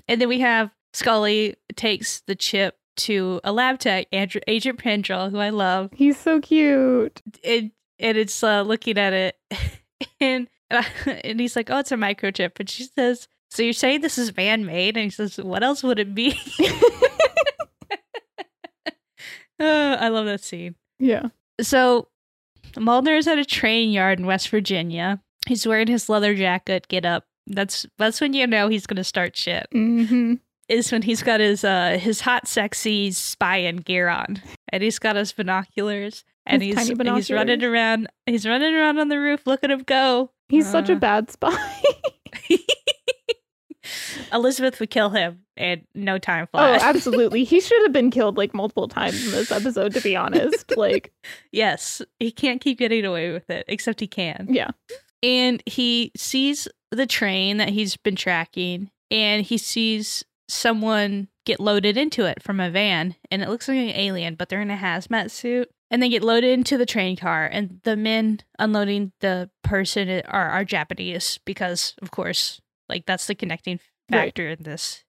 And then we have Scully takes the chip to a lab tech, Andrew, Agent Pendrell, who I love, he's so cute. and and it's uh, looking at it, and and he's like, "Oh, it's a microchip," and she says, "So you're saying this is man made?" And he says, "What else would it be?" Uh, I love that scene. yeah. So Mulder is at a train yard in West Virginia. He's wearing his leather jacket. Get up. That's that's when you know he's gonna start shit. hmm is when he's got his uh his hot sexy spying gear on and he's got his binoculars and His he's tiny he's running around he's running around on the roof look at him go He's such a Uh. bad spy. elizabeth would kill him in no time oh, absolutely. He should have been killed like multiple times in this episode, to be honest. Like, yes he can't keep getting away with it except he can yeah. and he sees the train that he's been tracking and he sees someone get loaded into it from a van and it looks like an alien but they're in a hazmat suit. And they get loaded into the train car and the men unloading the person are, are japanese because of course like that's the connecting Right. factor in this.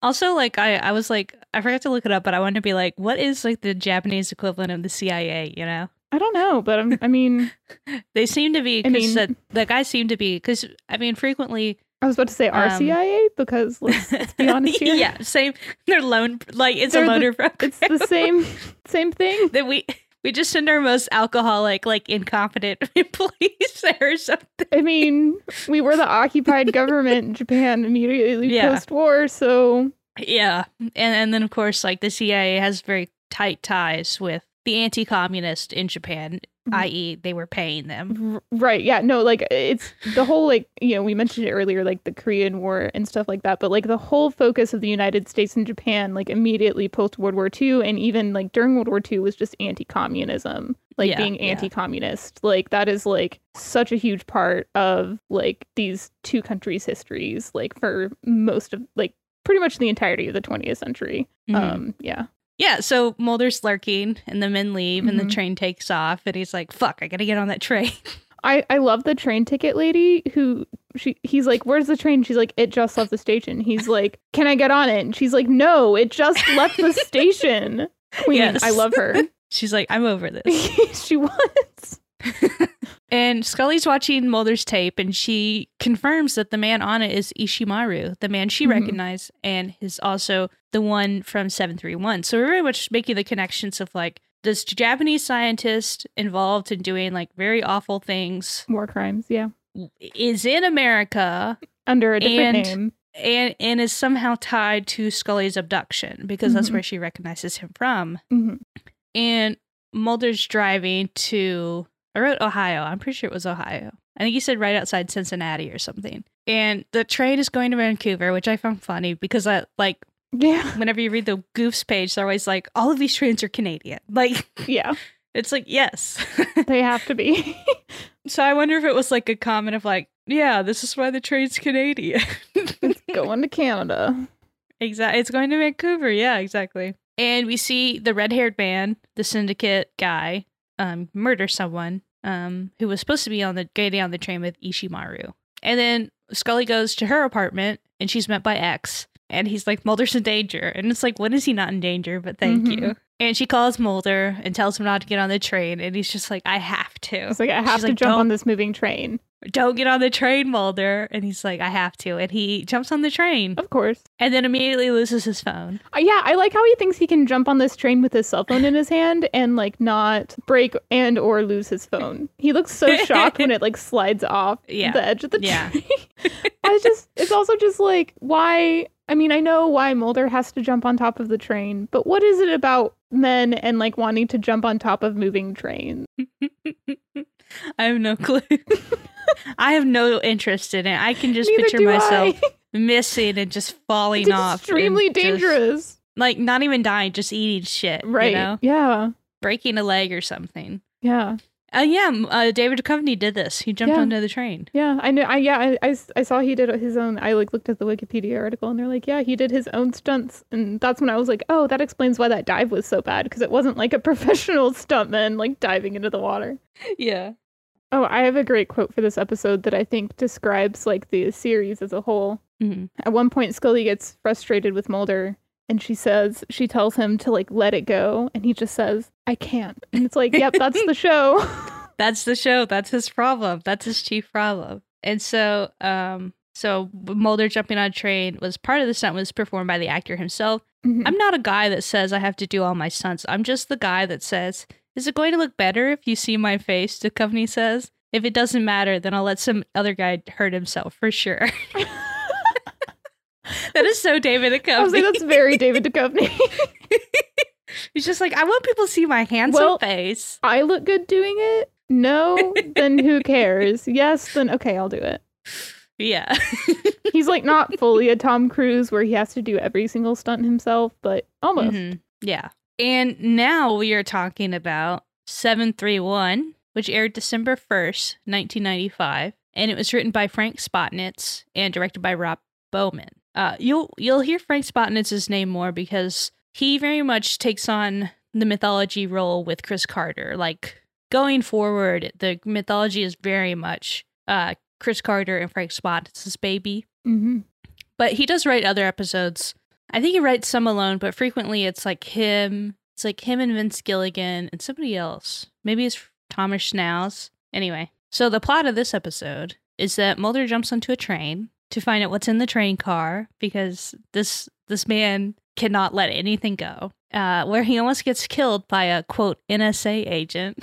Also like I, I was like i forgot to look it up but i wanted to be like what is like the japanese equivalent of the cia you know? I don't know, but I'm, I mean, they seem to be I mean- the, the guys seem to be because I mean frequently I was about to say Um, RCIA because let's, let's be honest here. yeah same they're loan like it's They're a the- loaner program It's the same same thing. that we we just send our most alcoholic like incompetent employees there or something I mean, we were the occupied government in Japan immediately Yeah. post war, so yeah and and then of course like the CIA has very tight ties with the anti-communist in Japan. i.e. they were paying them right yeah no like it's the whole like you know we mentioned it earlier like the korean war and stuff like that but like the whole focus of the united states and japan like immediately post world war ii and even like during world war ii was just anti-communism like Yeah, being anti-communist like that is like such a huge part of like these two countries histories like for most of like pretty much the entirety of the 20th century Mhm. um yeah yeah so Mulder's lurking and the men leave and the Mhm. train takes off and he's like fuck I gotta get on that train I, I love the train ticket lady who she he's like, Where's the train? She's like, It just left the station. He's like, Can I get on it? And she's like, No, it just left the station. Queen, Yes. I love her. she's like I'm over this she was. And Scully's watching Mulder's tape and she confirms that the man on it is Ishimaru, the man she Mhm. recognized, and is also the one from 731. So we're very much making the connections of like this Japanese scientist involved in doing like very awful things War crimes, yeah. is in America Under a different And- name. and and is somehow tied to Scully's abduction because that's Mhm. where she recognizes him from. hmm And Mulder's driving to, I wrote Ohio. I'm pretty sure it was Ohio. I think you said right outside Cincinnati or something. And the train is going to Vancouver, which I found funny because I like Yeah. whenever you read the Goofs page, they're always like, all of these trains are Canadian. Like, Yeah. it's like, yes. They have to be. so I wonder if it was like a comment of like, yeah, this is why the train's Canadian. It's going to Canada. Exactly. It's going to Vancouver. Yeah, exactly. And we see the red haired man, the syndicate guy, um, murder someone um, who was supposed to be on the getting on the train with Ishimaru. And then Scully goes to her apartment and she's met by X. And he's like, Mulder's in danger. And it's like, when is he not in danger? But thank Mhm. you. And she calls Mulder and tells him not to get on the train. And he's just like, I have to. It's like I have She's to like, jump "Don't- on this moving train. Don't get on the train, Mulder. And he's like, I have to. And he jumps on the train Of course. and then immediately loses his phone. Uh, yeah, I like how he thinks he can jump on this train with his cell phone in his hand and like not break and or lose his phone. He looks so shocked when it like slides off Yeah. the edge of the Yeah. train. I just it's also just like why I mean, I know why Mulder has to jump on top of the train, but what is it about men and like wanting to jump on top of moving trains? I have no clue. I have no interest in it. I can just Neither picture myself missing and just falling It's off. extremely just- dangerous. like not even dying, just eating shit. Right. You know? Yeah. Breaking a leg or something. Yeah. Uh, yeah, uh, David Duchovny did this. He jumped Yeah. onto the train. Yeah, I know. I yeah, I, I, I saw he did his own. I like looked at the Wikipedia article, and they're like, yeah, he did his own stunts, and that's when I was like, oh, that explains why that dive was so bad because it wasn't like a professional stuntman like diving into the water. Yeah. Oh, I have a great quote for this episode that I think describes like the series as a whole. hmm At one point, Scully gets frustrated with Mulder, and she says she tells him to like let it go, and he just says, I can't, and it's like, yep, that's the show. That's the show. That's his problem. That's his chief problem. And so, um, so Mulder jumping on a train was part of the stunt was performed by the actor himself. Mhm. I'm not a guy that says I have to do all my stunts. I'm just the guy that says, "Is it going to look better if you see my face?" The company says. If it doesn't matter, then I'll let some other guy hurt himself for sure. that is so David I was like, Duchovny. that's very David Duchovny. He's just like, I want people to see my handsome Well- face. I look good doing it. No, then who cares? Yes, then okay, I'll do it. Yeah. He's like not fully a Tom Cruise where he has to do every single stunt himself, but almost. Mhm. Yeah. And now we are talking about 731, which aired December 1st, 1995, and it was written by Frank Spotnitz and directed by Rob Bowman. Uh, you'll you'll hear Frank Spotnitz's name more because he very much takes on the mythology role with Chris Carter. Like going forward, the mythology is very much uh, Chris Carter and Frank Spotnitz's baby hmm but he does write other episodes. I think he writes some alone, but frequently it's like him. It's like him and Vince Gilligan and somebody else. Maybe it's Thomas Schnauz. Anyway, so the plot of this episode is that Mulder jumps onto a train to find out what's in the train car because this this man cannot let anything go. Uh, where he almost gets killed by a quote NSA agent.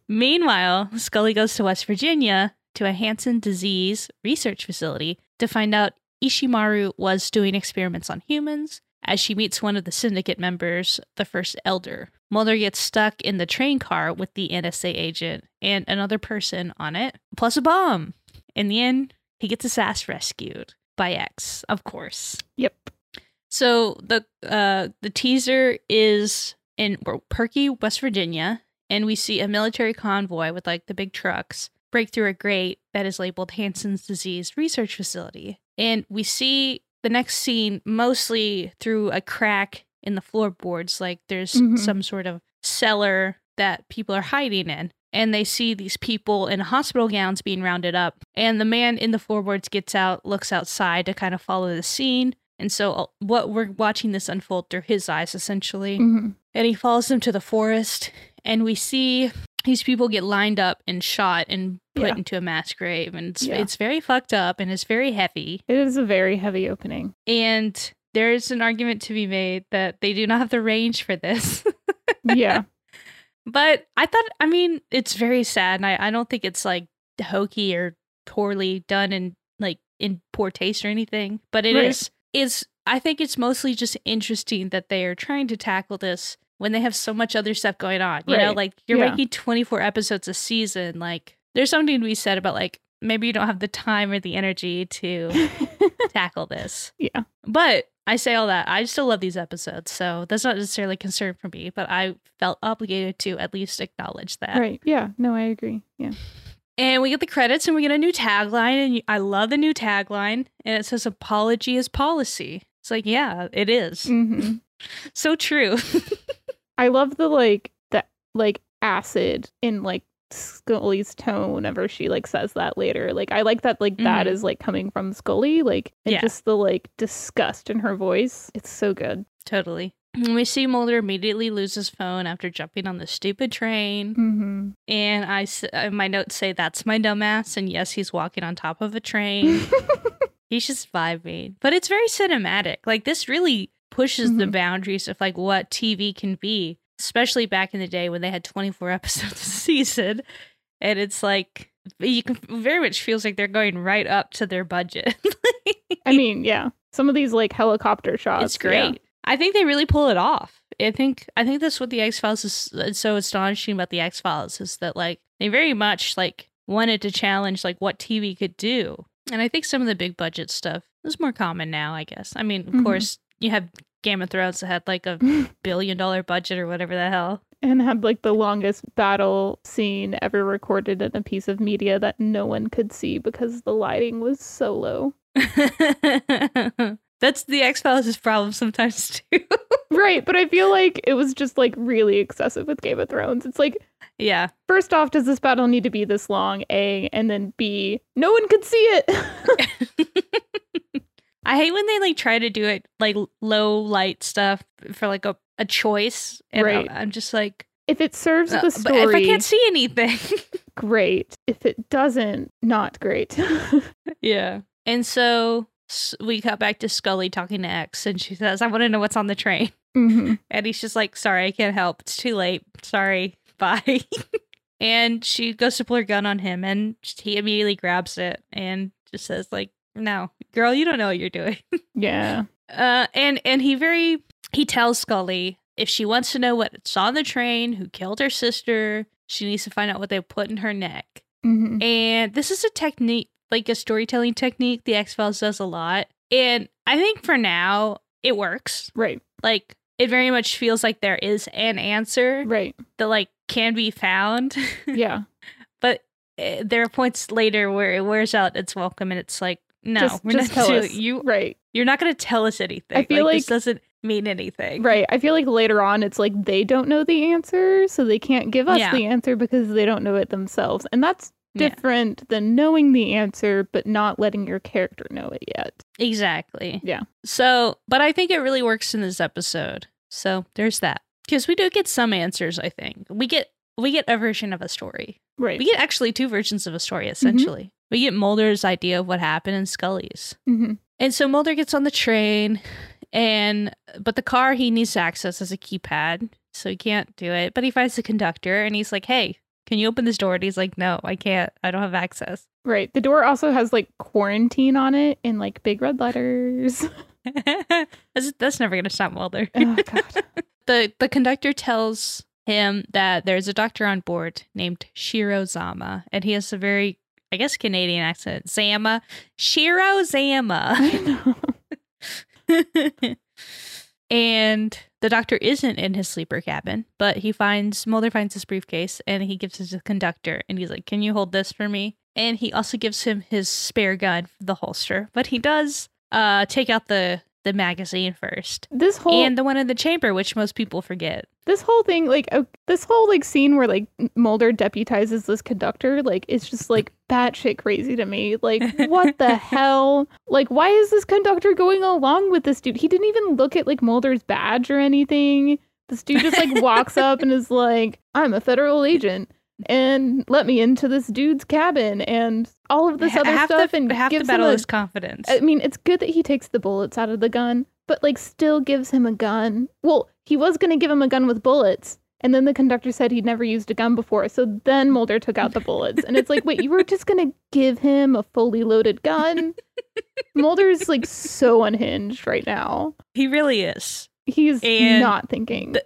Meanwhile, Scully goes to West Virginia to a Hansen disease research facility to find out Ishimaru was doing experiments on humans as she meets one of the syndicate members, the first elder. Mulder gets stuck in the train car with the NSA agent and another person on it, plus a bomb. In the end, he gets his ass rescued by X, of course. yep. So the uh the teaser is in Perkey, West Virginia, and we see a military convoy with like the big trucks break through a grate that is labeled Hansen's disease research facility. And we see the next scene mostly through a crack in the floorboards, like there's Mhm. some sort of cellar that people are hiding in. And they see these people in hospital gowns being rounded up. And the man in the floorboards gets out, looks outside to kind of follow the scene. And so, uh, what we're watching this unfold through his eyes, essentially hmm and he follows them to the forest and we see these people get lined up and shot and put Yeah. into a mass grave and it's, Yeah. it's very fucked up and it's very heavy It is a very heavy opening. and there's an argument to be made that they do not have the range for this Yeah. But i thought i mean it's very sad and i, I don't think it's like hokey or poorly done and like in poor taste or anything but it is Right. is i think it's mostly just interesting that they are trying to tackle this when they have so much other stuff going on you know like you're Yeah. making 24 episodes a season like there's something to be said about like maybe you don't have the time or the energy to tackle this yeah. but I say all that. I still love these episodes, so that's not necessarily a concern for me, but I felt obligated to at least acknowledge that. Right. Yeah. No, I agree. Yeah. And we get the credits and we get a new tagline, and I love the new tagline, and it says apology is policy. It's like, yeah, it is. hmm So true. I love the like the like acid in like Scully's tone whenever she like says that later. Like I like that like that Mhm. is like coming from Scully. Like and Yeah. just the like disgust in her voice. It's so good. totally. And we see Mulder immediately lose his phone after jumping on the stupid train. Mm-hmm. And I, uh, my notes say, that's my dumbass. And yes, he's walking on top of a train. He's just vibing. But it's very cinematic. Like this really pushes the Mhm. boundaries of like what TV can be, especially back in the day when they had 24 episodes a season. And it's like you can very much feels like they're going right up to their budget. I mean, yeah. Some of these like helicopter shots. it's great. I think they really pull it off. I think I think that's what the X Files is so astonishing about the X Files is that like they very much like wanted to challenge like what TV could do. And I think some of the big budget stuff is more common now, I guess. I mean, of Mhm. course, you have Game of Thrones that had like a billion dollar budget or whatever the hell. and had like the longest battle scene ever recorded in a piece of media that no one could see because the lighting was so low. That's the X Files' problem sometimes too. Right, but I feel like it was just like really excessive with Game of Thrones. It's like yeah. first off, does this battle need to be this long? A, and then B, no one could see it. I hate when they like try to do it like low light stuff for like a, a choice. And Right. I, am just like, if it serves uh, the story, if I can't see anything. great. If it doesn't, not great. yeah. And so we cut back to Scully talking to X, and she says, I want to know what's on the train. hmm And he's just like, sorry, I can't help. It's too late. Sorry. Bye. and she goes to pull her gun on him, and he immediately grabs it and just says, like, no, girl, you don't know what you're doing. Yeah. Uh, and and he very he tells Scully if she wants to know what's on the train, who killed her sister, she needs to find out what they put in her neck. hmm And this is a technique, like a storytelling technique, the X Files does a lot. And I think for now it works. Right. Like it very much feels like there is an answer Right. that like can be found. Yeah. but uh, there are points later where it wears out its welcome, and it's like, no, just, we're just not tell us. you. Right. You're not going to tell us anything. I feel this like- doesn't mean anything. Right. I feel like later on it's like they don't know the answer, so they can't give us Yeah. the answer because they don't know it themselves. And that's Yeah. different than knowing the answer but not letting your character know it yet. Exactly. Yeah. So, but I think it really works in this episode. So there's that. Because we do get some answers. I think we get we get a version of a story. Right. We get actually two versions of a story. Mm-hmm. Essentially, we get Mulder's idea of what happened and Scully's. hmm And so Mulder gets on the train, and but the car he needs to access has a keypad, so he can't do it. But he finds the conductor, and he's like, "Hey, can you open this door?" And he's like, "No, I can't. I don't have access." Right. The door also has like quarantine on it in like big red letters. that's, that's never gonna stop Mulder. oh god. the The conductor tells him that there's a doctor on board named Shiro Zama, and he has a very, I guess, Canadian accent. Zama, Shiro Zama. And the doctor isn't in his sleeper cabin, but he finds Mulder finds his briefcase and he gives it to the conductor and he's like, Can you hold this for me? And he also gives him his spare gun, the holster. But he does uh take out the the magazine first. This whole And the one in the chamber, which most people forget. this whole thing like uh, this whole like scene where like Mulder deputizes this conductor like it's just like batshit crazy to me. Like what the hell? Like why is this conductor going along with this dude? He didn't even look at like Mulder's badge or anything. This dude just like walks up and is like, "I'm a federal agent." And let me into this dude's cabin and all of this other half stuff the, and half the gives him battle a, is confidence. I mean, it's good that he takes the bullets out of the gun, but like still gives him a gun. Well, he was going to give him a gun with bullets, and then the conductor said he'd never used a gun before. So then Mulder took out the bullets, and it's like, wait, you were just going to give him a fully loaded gun? Mulder's like so unhinged right now. he really is. He's And not thinking. the-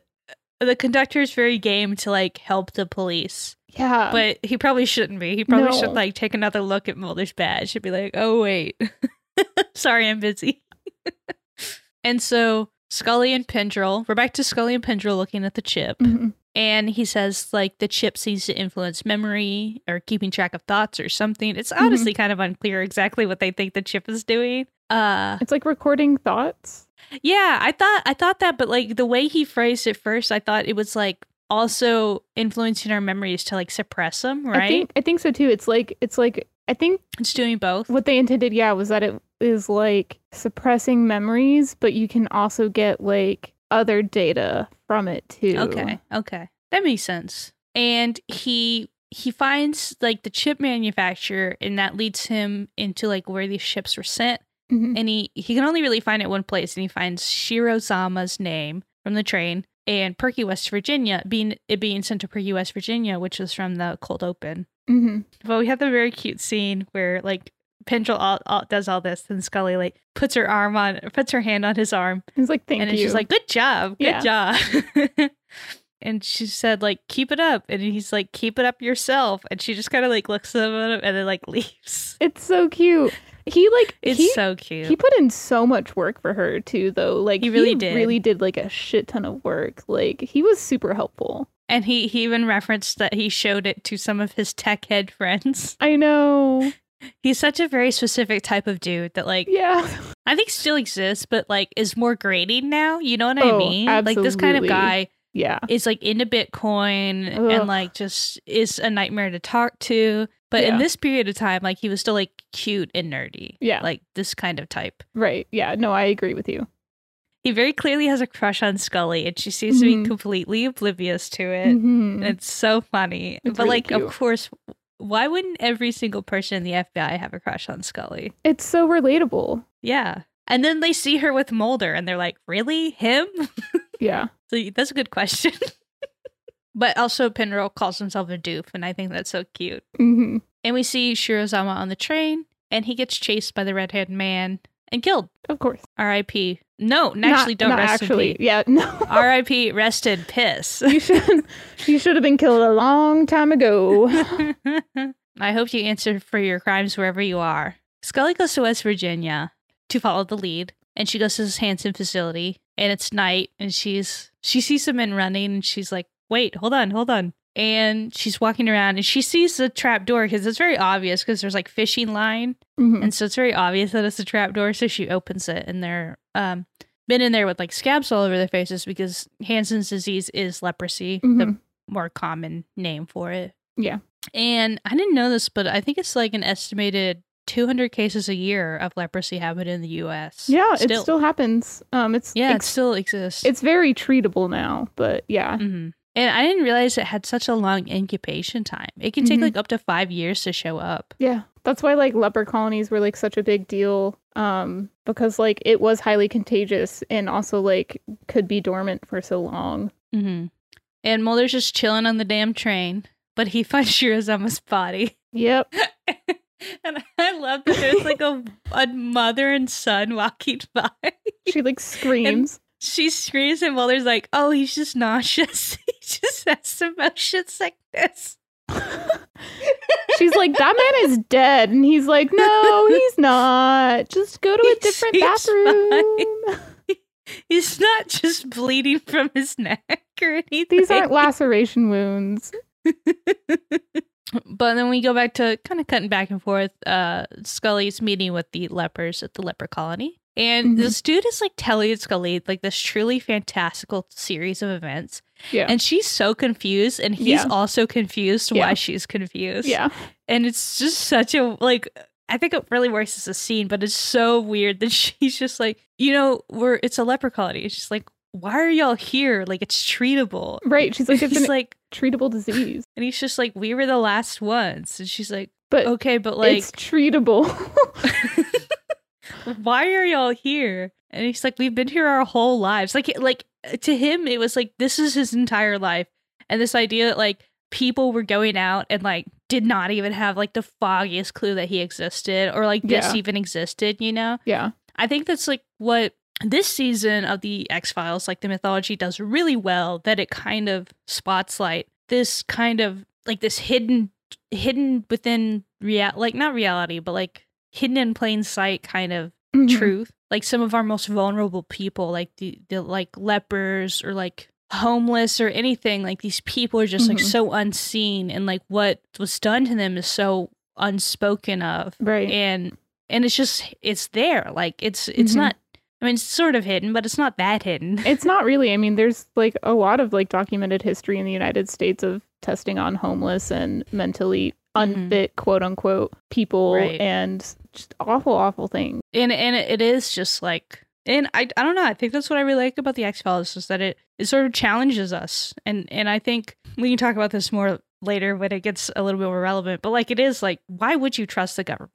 uh, The conductor's very game to like help the police. Yeah. but he probably shouldn't be. He probably No. should like take another look at Mulder's badge. Should be like, oh wait, sorry, I'm busy. and so Scully and Pendrell, we're back to Scully and Pendrell looking at the chip, Mhm. and he says like the chip seems to influence memory or keeping track of thoughts or something. It's honestly kind of unclear exactly what they think the chip is doing. Uh, It's like recording thoughts. yeah, I thought I thought that, but like the way he phrased it first, I thought it was like also influencing our memories to like suppress them, right? I think I think so too. It's like it's like I think it's doing both. what they intended, yeah, was that it is like suppressing memories, but you can also get like other data from it too. Okay, okay, that makes sense. And he he finds like the chip manufacturer, and that leads him into like where these ships were sent. Mhm. And he he can only really find it one place, and he finds Shiro Zama's name from the train and Perkey, West Virginia, being it being sent to Perkey, West Virginia, which was from the cold open. Mhm. But we have the very cute scene where like Pendrell all, all, does all this, and Scully like puts her arm on, puts her hand on his arm, He's like, thank and you. she's like, "Good job, good Yeah. job." and she said, "Like keep it up," and he's like, "Keep it up yourself." And she just kind of like looks at him and then like leaves. it's so cute. He like It's he, so cute. he put in so much work for her too, though. Like He really did. really did like a shit ton of work. Like he was super helpful. and he he even referenced that he showed it to some of his tech head friends. I know. He's such a very specific type of dude that like Yeah. I think still exists, but like is more grating now. You know what I Oh, mean? Like this kind of guy Yeah. is like into Bitcoin Ugh. and like just is a nightmare to talk to. But in this period of time, like he was still like cute and nerdy. Yeah. Like this kind of type. Right. Yeah. No, I agree with you. He very clearly has a crush on Scully and she seems to be Mhm. completely oblivious to it. Mhm. It's so funny. It's but really like cute. of course why wouldn't every single person in the FBI have a crush on Scully? It's so relatable. Yeah. And then they see her with Mulder and they're like, "Really? Him?" Yeah. So that's a good question. but also Pendrell calls himself a doof, and I think that's so cute. hmm And we see Shiro Zama on the train, and he gets chased by the red-haired man and killed. Of course. R.I.P. No, actually, don't rest actually. in peace. Yeah, no. R.I.P. Rested piss. you should you should have been killed a long time ago. I hope you answer for your crimes wherever you are. Scully goes to West Virginia to follow the lead, and she goes to this Hansen facility, and it's night, and she's she sees some men running, and she's like, "Wait, hold on, hold on." And she's walking around, and she sees the trap door because it's very obvious because there's like fishing line, Mhm. and so it's very obvious that it's a trap door. So she opens it, and they're um been in there with like scabs all over their faces because Hansen's disease is leprosy, the Mhm. more common name for it. Yeah. And I didn't know this, but I think it's like an estimated 200 cases a year of leprosy happen in the U.S. Yeah, it still happens. Um, it's yeah, it still exists. it's very treatable now, but yeah, hmm And I didn't realize it had such a long incubation time. It can take Mhm. like up to five years to show up. yeah. That's why like leper colonies were like such a big deal. Um, because like it was highly contagious and also like could be dormant for so long. Mm-hmm. And Mulder's just chilling on the damn train, but he finds Shiro Zama's body. Yep. and I love that there's like a, a mother and son walking by. She like screams. She screams and Mulder's like, oh, he's just nauseous. he just has some motion sickness. She's like, that man is dead. And he's like, no, he's not. Just go to a He different bathroom. He's not just bleeding from his neck or anything. These aren't laceration wounds. but then we go back to kind of cutting back and forth. Uh, Scully's meeting with the lepers at the leper colony. And Mhm. this dude is like telling Scully like this truly fantastical series of events. Yeah. And she's so confused, and he's Yeah. also confused Yeah. why she's confused. yeah. And it's just such a like I think it really works as a scene, but it's so weird that she's just like, you know, we're it's a leper colony. It's just like, why are y'all here? Like it's treatable. Right. She's like, it's an like treatable disease. and he's just like, we were the last ones. And she's like, But okay, but like it's treatable. why are y'all here? And he's like, we've been here our whole lives. Like, like to him, it was like this is his entire life, and this idea that like people were going out and like did not even have like the foggiest clue that he existed or like this Yeah. even existed. You know, yeah. I think that's like what this season of the X Files, like the mythology, does really well. That it kind of spots like this kind of like this hidden, hidden within real, like not reality, but like hidden in plain sight kind of Mhm. truth. Like some of our most vulnerable people, like the, the like lepers or like homeless or anything, like these people are just like Mhm. so unseen and like what was done to them is so unspoken of. Right. And and it's just it's there. Like it's it's Mhm. not I mean it's sort of hidden, but it's not that hidden. it's not really. I mean, there's like a lot of like documented history in the United States of testing on homeless and mentally Mhm. unfit, quote unquote, people Right. and just awful, awful things. and and it is just like and I, I don't know i think that's what i really like about the x files is that it it sort of challenges us and and i think we can talk about this more later when it gets a little bit more relevant but like it is like why would you trust the government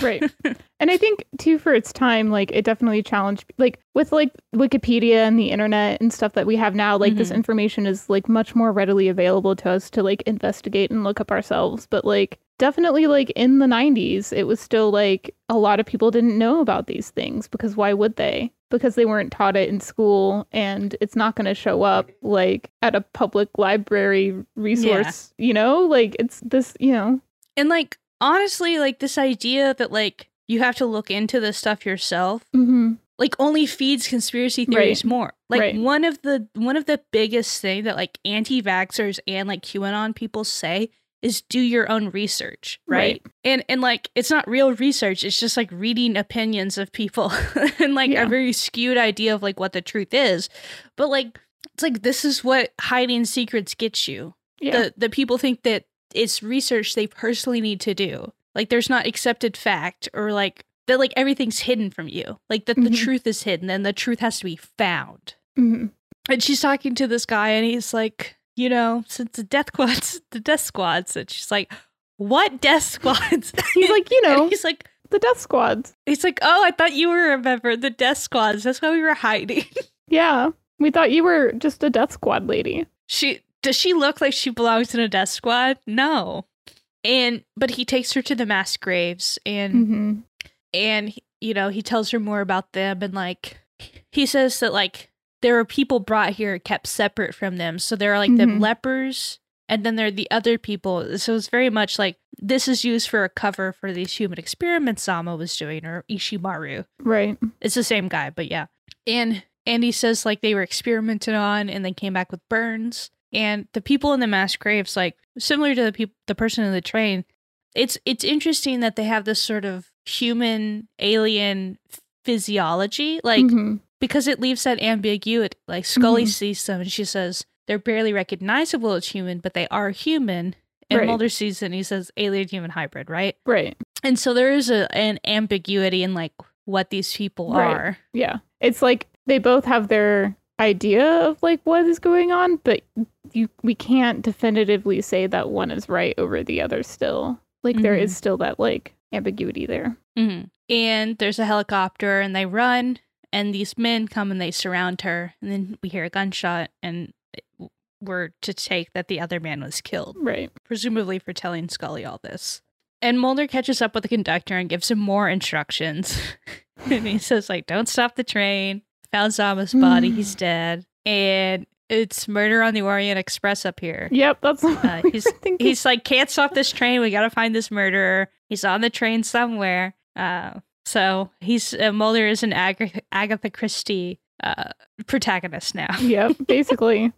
Right. and I think too for its time, like it definitely challenged like with like Wikipedia and the internet and stuff that we have now, like this Mhm. information is like much more readily available to us to like investigate and look up ourselves. But like definitely like in the nineties, it was still like a lot of people didn't know about these things because why would they? Because they weren't taught it in school and it's not gonna show up like at a public library resource, you know? Like it's this, you know. and like honestly like this idea that like you have to look into this stuff yourself Mm-hmm. like only feeds conspiracy theories Right. more. Like Right. one of the one of the biggest thing that like anti-vaxxers and like QAnon people say is do your own research, right? Right. And and like it's not real research, it's just like reading opinions of people and like Yeah. a very skewed idea of like what the truth is. But like it's like this is what hiding secrets gets you Yeah. the the people think that it's research they personally need to do. Like there's not accepted fact or like that like everything's hidden from you. Like that the Mhm. truth is hidden and the truth has to be found. hmm And she's talking to this guy and he's like, you know, since the death squads the death squads and she's like, What death squads? He's like, you And know, he's like the death squads. he's like, Oh, I thought you were a member of the death squads. That's why we were hiding. Yeah. We thought you were just a death squad lady. she does she look like she belongs in a death squad? No. and but he takes her to the mass graves and hmm and you know he tells her more about them and like he says that like there are people brought here kept separate from them so there are like the Mhm. lepers and then there are the other people so it's very much like this is used for a cover for these human experiments Zama was doing or ishimaru Right. it's the same guy but yeah and and he says like they were experimented on and they came back with burns and the people in the mass graves like similar to the people the person in the train it's it's interesting that they have this sort of human alien physiology like Mhm. because it leaves that ambiguity like scully Mhm. sees them and she says they're barely recognizable as human but they are human and Right. mulder sees it and he says alien human hybrid right Right. and so there is a an ambiguity in like what these people Right. are Yeah. It's like they both have their idea of like what is going on, but you we can't definitively say that one is right over the other still. Like there Mhm. is still that like ambiguity there. hmm And there's a helicopter, and they run, and these men come and they surround her, and then we hear a gunshot, and we're to take that the other man was killed, Right. presumably for telling Scully all this. And Mulder catches up with the conductor and gives him more instructions. and he says, like, don't stop the train. Found Zama's body, he's dead. And it's murder on the Orient Express up here. Yep, that's Uh, he's-. He's like, can't stop this train. We gotta find this murderer. He's on the train somewhere. Uh, so he's uh, Mulder is an Ag- Agatha Christie uh, protagonist now. Yep, basically.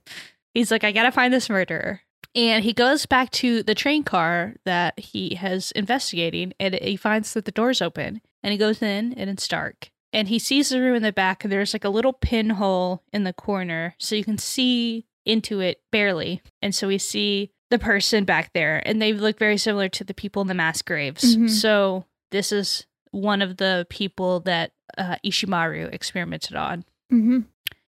He's like, I gotta find this murderer. And he goes back to the train car that he has investigating, and he finds that the door's open. And he goes in, and it's dark. And he sees the room in the back, and there's like a little pinhole in the corner, so you can see into it barely. And so we see the person back there, and they look very similar to the people in the mass graves. Mhm. So this is one of the people that uh, Ishimaru experimented on. hmm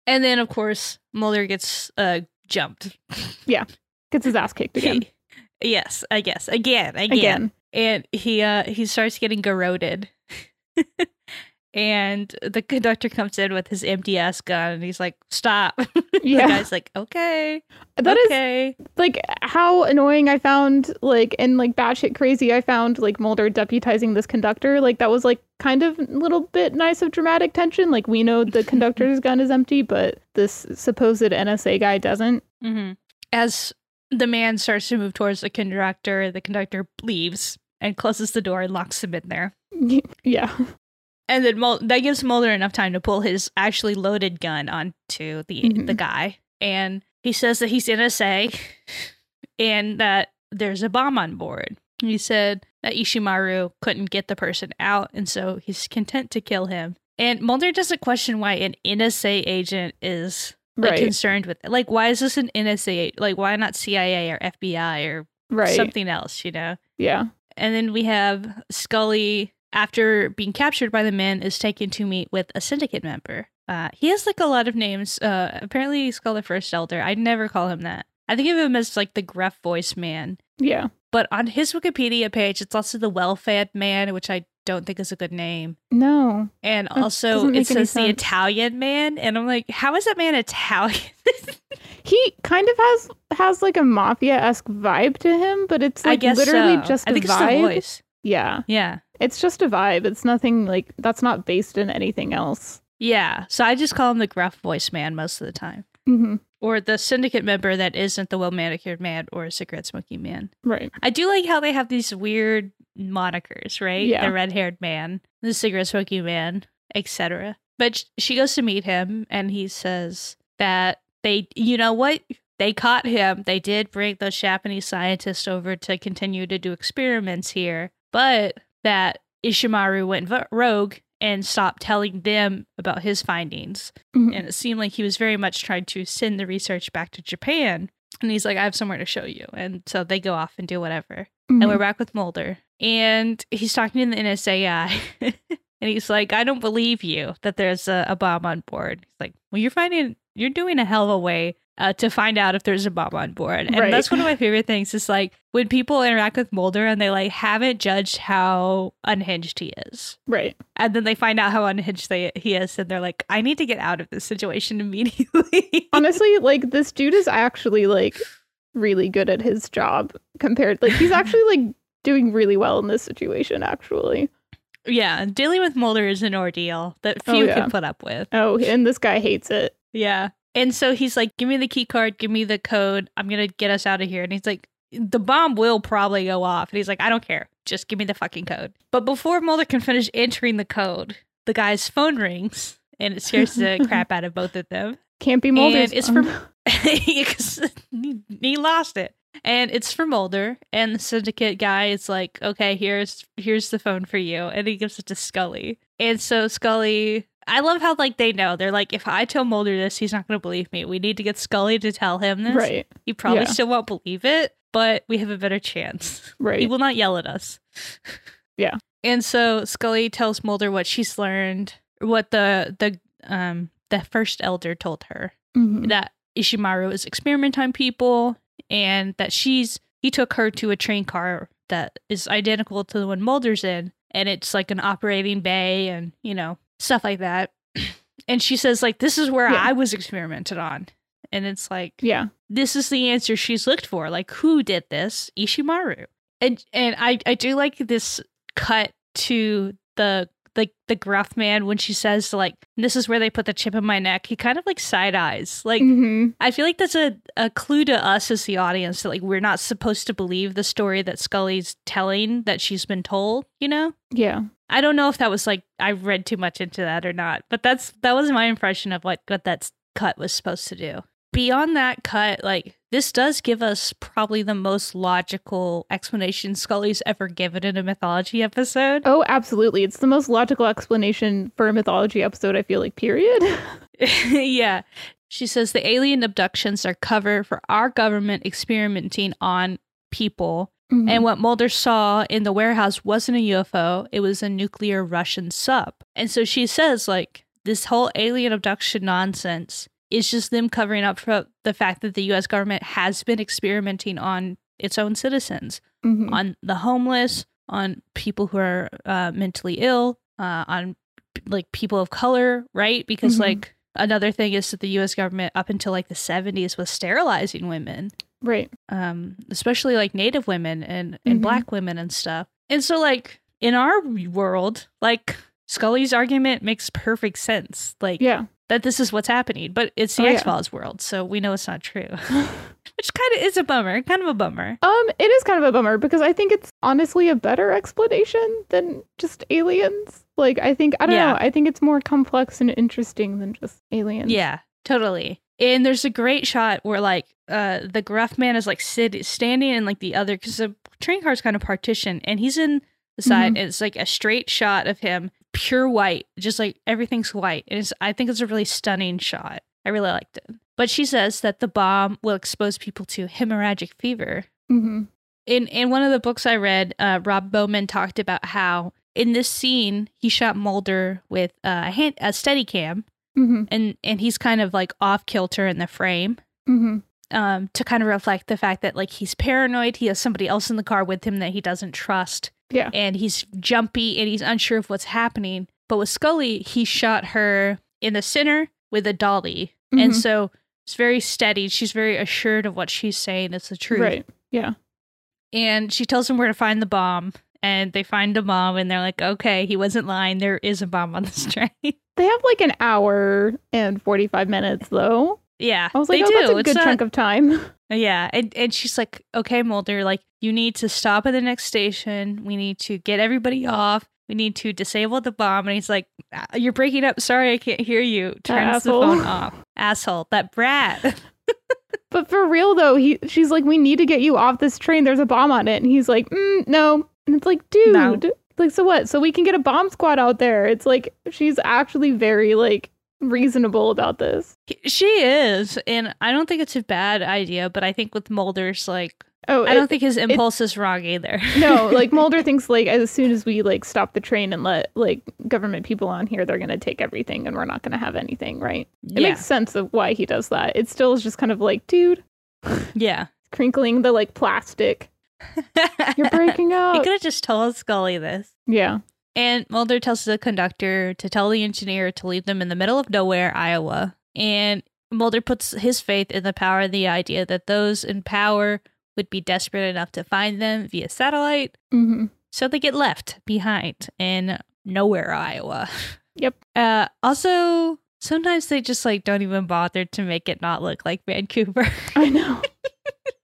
And then, of course, Mulder gets uh, jumped. Yeah. Gets his ass kicked again. He- yes, I guess. Again, again. Again. And he uh he starts getting garroted. and the conductor comes in with his empty ass gun and he's like, Stop. Yeah. the guy's like, Okay. That is okay. like how annoying I found like and like batshit crazy I found like Mulder deputizing this conductor. Like that was like kind of a little bit nice of dramatic tension. Like we know the conductor's gun is empty, but this supposed NSA guy doesn't. hmm As the man starts to move towards the conductor, the conductor leaves and closes the door and locks him in there. yeah. And then Mul- that gives Mulder enough time to pull his actually loaded gun onto the Mhm. the guy, and he says that he's NSA, and that there's a bomb on board. He said that Ishimaru couldn't get the person out, and so he's content to kill him. And Mulder doesn't question why an NSA agent is like Right. concerned with it. Like, why is this an NSA? Like, why not CIA or FBI or Right. something else? You know. Yeah. And then we have Scully, after being captured by the men, is taken to meet with a syndicate member. Uh, he has like a lot of names. Uh, apparently, he's called the First Elder. I'd never call him that. I think of him as like the gruff voice man. Yeah. But on his Wikipedia page, it's also the well-fed man, which I don't think is a good name. No. And also, it says the. Italian man, and I'm like, how is that man Italian? He kind of has has like a mafia esque vibe to him, but it's I like guess literally so. just I a think it's the vibe. voice. Yeah. Yeah. It's just a vibe. It's nothing like that's not based in anything else. Yeah. So I just call him the gruff voice man most of the time. hmm or the syndicate member that isn't the well manicured man or a cigarette smoking man. Right. I do like how they have these weird monikers, right? Yeah. The red haired man, the cigarette smoking man, etc. But she goes to meet him, and he says that they, you know what? They caught him. They did bring those Japanese scientists over to continue to do experiments here, but that Ishimaru went rogue and stopped telling them about his findings Mhm. and it seemed like he was very much trying to send the research back to Japan. And he's like, I have somewhere to show you. And so they go off and do whatever. And we're Mhm. back with Mulder. And he's talking to the NSA guy. and he's like, I don't believe you that there's a, a bomb on board. He's like, Well, you're finding, you're doing a hell of a way uh, to find out if there's a bomb on board. And Right. that's one of my favorite things is like when people interact with Mulder and they like haven't judged how unhinged he is Right. and then they find out how unhinged they, he is and they're like i need to get out of this situation immediately Honestly, like this dude is actually like really good at his job compared like he's actually like doing really well in this situation, actually. Yeah, dealing with Mulder is an ordeal that Oh, few yeah. can put up with. Oh, and this guy hates it. Yeah. And so he's like, give me the key card, give me the code. I'm going to get us out of here. And he's like, the bomb will probably go off. And he's like, I don't care. Just give me the fucking code. But before Mulder can finish entering the code, the guy's phone rings and it scares the crap out of both of them. Can't be Mulder's. And it's phone. from he, he lost it. And it's for Mulder. And the syndicate guy is like, okay, here's here's the phone for you. And he gives it to Scully. And so Scully I love how like they know. They're like, if I tell Mulder this, he's not gonna believe me. We need to get Scully to tell him this. right, He probably Yeah. still won't believe it, but we have a better chance. Right. He will not yell at us. Yeah. And so Scully tells Mulder what she's learned, what the the um the first elder told her Mhm. that Ishimaru is experiment on people and that she's he took her to a train car that is identical to the one Mulder's in and it's like an operating bay and you know stuff like that. And she says like this is where Yeah. I was experimented on. And it's like Yeah, this is the answer she's looked for. Like, who did this? Ishimaru. And and I I do like this cut to the the the gruff man when she says like this is where they put the chip in my neck. He kind of like side eyes. Like hmm I feel like that's a, a clue to us as the audience that like we're not supposed to believe the story that Scully's telling that she's been told, you know? yeah, I don't know if that was like I read too much into that or not, but that's that was my impression of what what that cut was supposed to do. Beyond that cut, like this does give us probably the most logical explanation Scully's ever given in a mythology episode. Oh, absolutely. It's the most logical explanation for a mythology episode, I feel like, period. yeah. She says the alien abductions are cover for our government experimenting on people Mhm. And what Mulder saw in the warehouse wasn't a UFO, it was a nuclear Russian sub. And so she says, like, this whole alien abduction nonsense is just them covering up for the fact that the US government has been experimenting on its own citizens, Mhm. on the homeless, on people who are uh, mentally ill, uh, on like people of color, right? Because, Mhm. like, another thing is that the US government up until like the 70s was sterilizing women right. um especially like native women and and Mhm. black women and stuff and so like in our world like scully's argument makes perfect sense like Yeah. that this is what's happening but it's the Oh, x-files world so we know it's not true which kind of is a bummer kind of a bummer Um, it is kind of a bummer because I think it's honestly a better explanation than just aliens. Like, I think I don't Yeah. know. I think it's more complex and interesting than just aliens. yeah totally and there's a great shot where like uh the gruff man is like sit- standing in like the other because the train car's kind of partitioned and he's in the side and it's like a straight shot of him pure white just like everything's white and it's i think it's a really stunning shot. I really liked it. But she says that the bomb will expose people to hemorrhagic fever. Hmm in in one of the books I read, uh, Rob Bowman talked about how in this scene he shot Mulder with a hand a steady cam, hmm and and he's kind of like off kilter in the frame, hmm um, to kind of reflect the fact that like he's paranoid, he has somebody else in the car with him that he doesn't trust, Yeah. and he's jumpy and he's unsure of what's happening. But with Scully, he shot her in the center with a dolly, and Mhm. so it's very steady. She's very assured of what she's saying. It's the truth Right. Yeah. and she tells him where to find the bomb and they find a bomb and they're like okay he wasn't lying there is a bomb on this train They have like an hour and 45 minutes though. Yeah I was like, they oh, do that's a It's good not- chunk of time. yeah and, and she's like okay mulder like you need to stop at the next station we need to get everybody off we need to disable the bomb and he's like "Ah, you're breaking up sorry i can't hear you turns the phone off asshole that brat But for real though, he she's like, we need to get you off this train. There's a bomb on it, and he's like, mm, no. And it's like, dude, No. like, so what? So we can get a bomb squad out there. It's like she's actually very like reasonable about this. she is and i don't think it's a bad idea but i think with mulder's like Oh, i don't it- think his impulse is wrong either no, like Mulder thinks like as soon as we like stop the train and let like government people on here, they're gonna take everything, and we're not gonna have anything, right? It yeah makes sense of why he does that. It still is just kind of like, dude, yeah crinkling the like plastic. You're breaking out. he could have just told Scully this. yeah. And Mulder tells the conductor to tell the engineer to leave them in the middle of nowhere, Iowa. And Mulder puts his faith in the power of the idea that those in power would be desperate enough to find them via satellite. hmm So they get left behind in nowhere, Iowa. Yep. Uh, also, sometimes they just like don't even bother to make it not look like Vancouver. I know.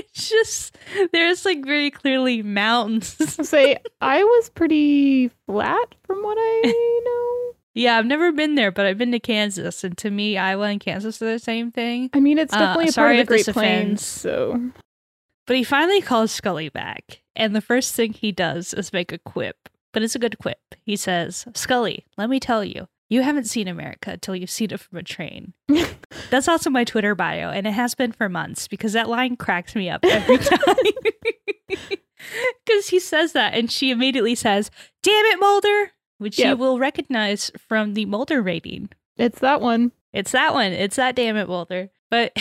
it's just there's like very clearly mountains. Say, I was pretty flat from what I know. yeah, I've never been there, but I've been to Kansas, and to me, Iowa and Kansas are the same thing. I mean, it's Uh, definitely a part of the Great Plains, so But he finally calls Scully back, and the first thing he does is make a quip. But it's a good quip. He says, Scully, let me tell you, you haven't seen America till you've seen it from a train. That's also my Twitter bio, and it has been for months because that line cracks me up every time. Because he says that, and she immediately says, Damn it, Mulder! Which you will recognize from the Mulder rating. it's that one. It's that one. It's that damn it, Mulder. But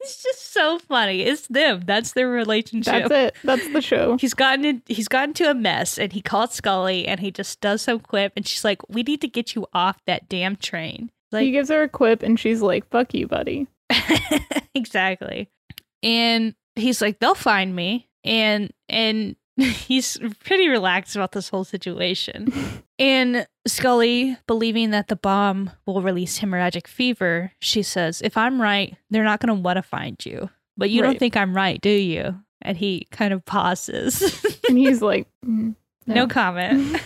it's just so funny. It's them. That's their relationship. That's it. That's the show. He's gotten in, he's gotten to a mess and he called Scully and he just does some quip and she's like, We need to get you off that damn train. Like, he gives her a quip, and she's like, "Fuck you, buddy." Exactly. And he's like, They'll find me. And and he's pretty relaxed about this whole situation. And Scully, believing that the bomb will release hemorrhagic fever, she says, If I'm right, they're not going to want to find you. But you don't think I'm right, do you? And he kind of pauses. And he's like, mm, no. no. comment.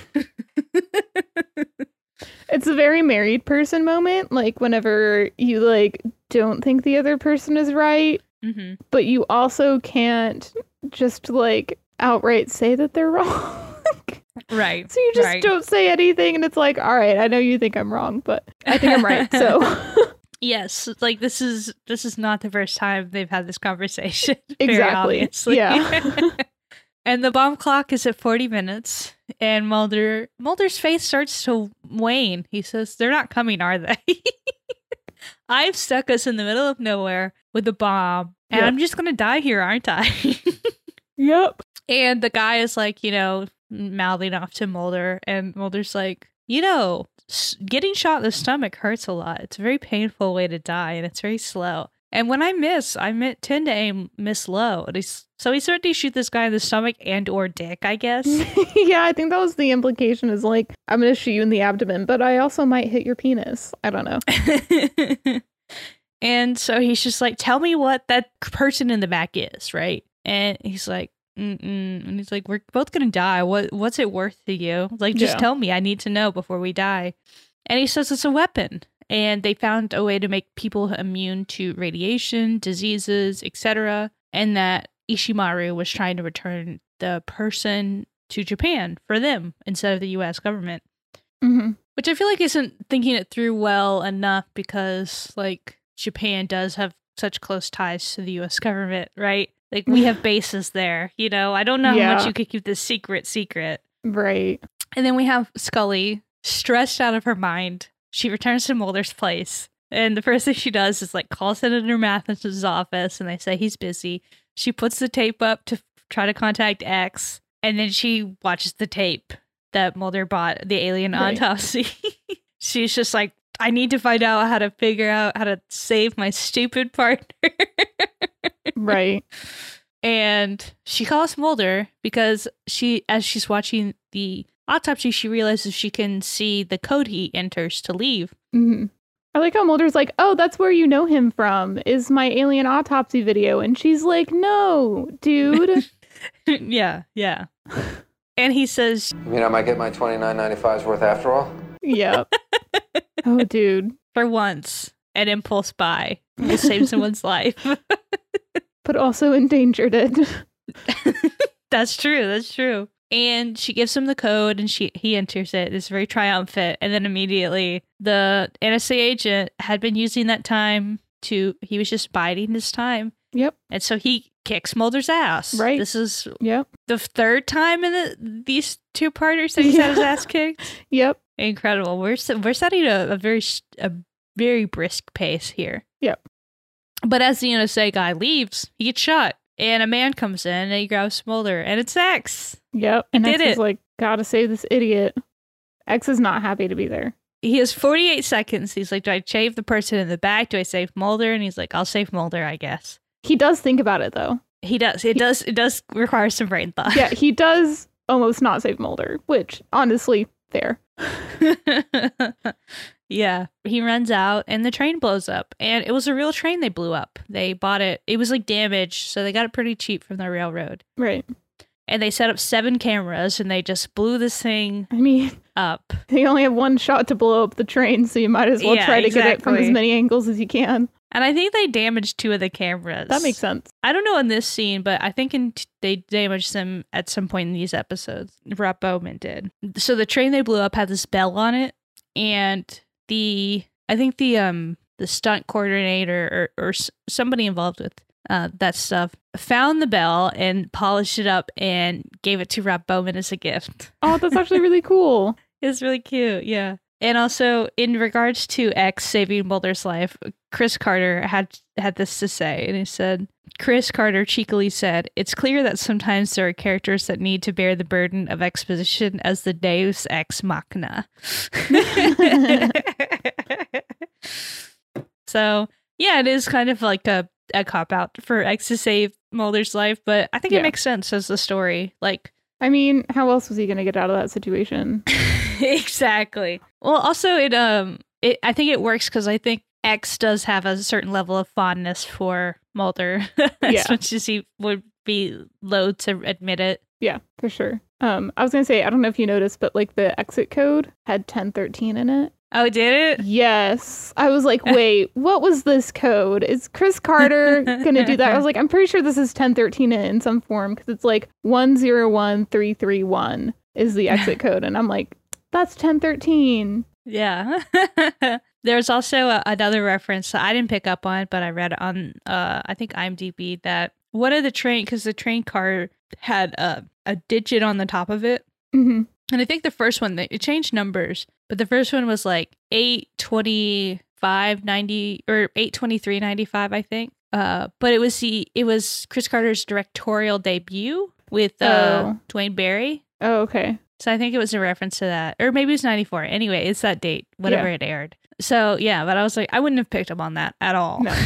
It's a very married person moment, like whenever you like don't think the other person is right, hmm but you also can't just like outright say that they're wrong. Right. so you just right. don't say anything and it's like, "All right, I know you think I'm wrong, but I think I'm right." So Yes, like this is this is not the first time they've had this conversation. Exactly. obviously. Yeah. and the bomb clock is at 40 minutes and Mulder Mulder's face starts to wane. He says, "They're not coming, are they?" I've stuck us in the middle of nowhere with a bomb, and Yep. I'm just going to die here, aren't I? Yep. And the guy is like, you know, mouthing off to Mulder and Mulder's like, "You know, getting shot in the stomach hurts a lot. It's a very painful way to die, and it's very slow. And when I miss, I tend to aim miss low. And he's, so he started to shoot this guy in the stomach and or dick, I guess. yeah, I think that was the implication is like, I'm going to shoot you in the abdomen, but I also might hit your penis. I don't know. and so he's just like, "Tell me what that person in the back is, right?" And he's like. Mm-mm. And he's like, "We're both gonna die. What What's it worth to you? Like, just Yeah. tell me. I need to know before we die." And he says it's a weapon, and they found a way to make people immune to radiation, diseases, etc. And that Ishimaru was trying to return the person to Japan for them instead of the U.S. government hmm which I feel like isn't thinking it through well enough because like Japan does have such close ties to the US government, right? Like we have bases there, you know. I don't know how much you could keep this secret secret. Right. And then we have Scully stressed out of her mind. She returns to Mulder's place. And the first thing she does is like call Senator Matheson's office and they say he's busy. She puts the tape up to try to contact X and then she watches the tape that Mulder bought, the alien Right. autopsy. She's just like, I need to find out how to figure out how to save my stupid partner. Right. and she calls Mulder because she, as she's watching the autopsy, she realizes she can see the code he enters to leave. hmm I like how Mulder's like, oh, that's where you know him from, is my alien autopsy video. And she's like, no, dude. yeah, yeah. And he says, You mean I might get my twenty nine ninety five's worth after all? yep. Oh, dude. for once, an impulse buy will save someone's life. But also endangered it. that's true. That's true. And she gives him the code, and she he enters it. It's very triumphant, and then immediately the NSA agent had been using that time to. He was just biding his time, Yep. and so he kicks Mulder's ass. Right. This is Yep. the third time in the, these two parters that he's had his Yeah. ass kicked. Yep. Incredible. We're we're setting a, a very a very brisk pace here. Yep. But as the NSA guy leaves, he gets shot, and a man comes in and he grabs Mulder, and it's X. Yep. And did X is like, gotta save this idiot. X is not happy to be there. He has 48 seconds. He's like, "Do I save the person in the back? Do I save Mulder?" And he's like, "I'll save Mulder, I guess." He does think about it though. He does. It does. It does require some brain thought. Yeah, he does almost not save Mulder, which honestly, fair. yeah. He runs out and the train blows up. And it was a real train they blew up. They bought it. It was like damaged, so they got it pretty cheap from the railroad. Right. And they set up seven cameras and they just blew this thing I mean, up. you only have one shot to blow up the train, so you might as well Yeah, try to get it from as many angles as you can. And I think they damaged two of the cameras. That makes sense. I don't know in this scene, but I think in t- they damaged them at some point in these episodes. Rob Bowman did. So the train they blew up had this bell on it, and the I think the um the stunt coordinator or or s- somebody involved with uh that stuff found the bell and polished it up and gave it to Rob Bowman as a gift. Oh, that's actually really cool. It's really cute, yeah. And also, in regards to X saving Mulder's life, Chris Carter had had this to say, and he said, "Chris Carter cheekily said, it's clear that sometimes there are characters that need to bear the burden of exposition as the Deus ex machina." so, yeah, it is kind of like a a cop out for X to save Mulder's life, but I think Yeah. it makes sense as the story, like. I mean, how else was he going to get out of that situation? exactly. Well, also it um it I think it works because I think X does have a certain level of fondness for Mulder, as Yeah. much as he would be loath to admit it. Yeah, for sure. Um, I was going to say, I don't know if you noticed, but like the exit code had 1013 in it. Oh, did it? Yes. I was like, wait, what was this code? Is Chris Carter going to do that? I was like, I'm pretty sure this is 1013 in, in some form because it's like 101331 is the exit code. And I'm like, that's 1013. Yeah. There's also a, another reference that I didn't pick up on, but I read on uh I think IMDb that one of the train because the train car had a a digit on the top of it. hmm And I think the first one, they- it changed numbers, but the first one was like 825.90 or 823.95, I think. Uh, but it was the it was Chris Carter's directorial debut with uh, Oh. Duane Barry. Oh, okay. So I think it was a reference to that, or maybe it was 94. Anyway, it's that date, whatever Yeah. it aired. So yeah, but I was like, I wouldn't have picked up on that at all. No.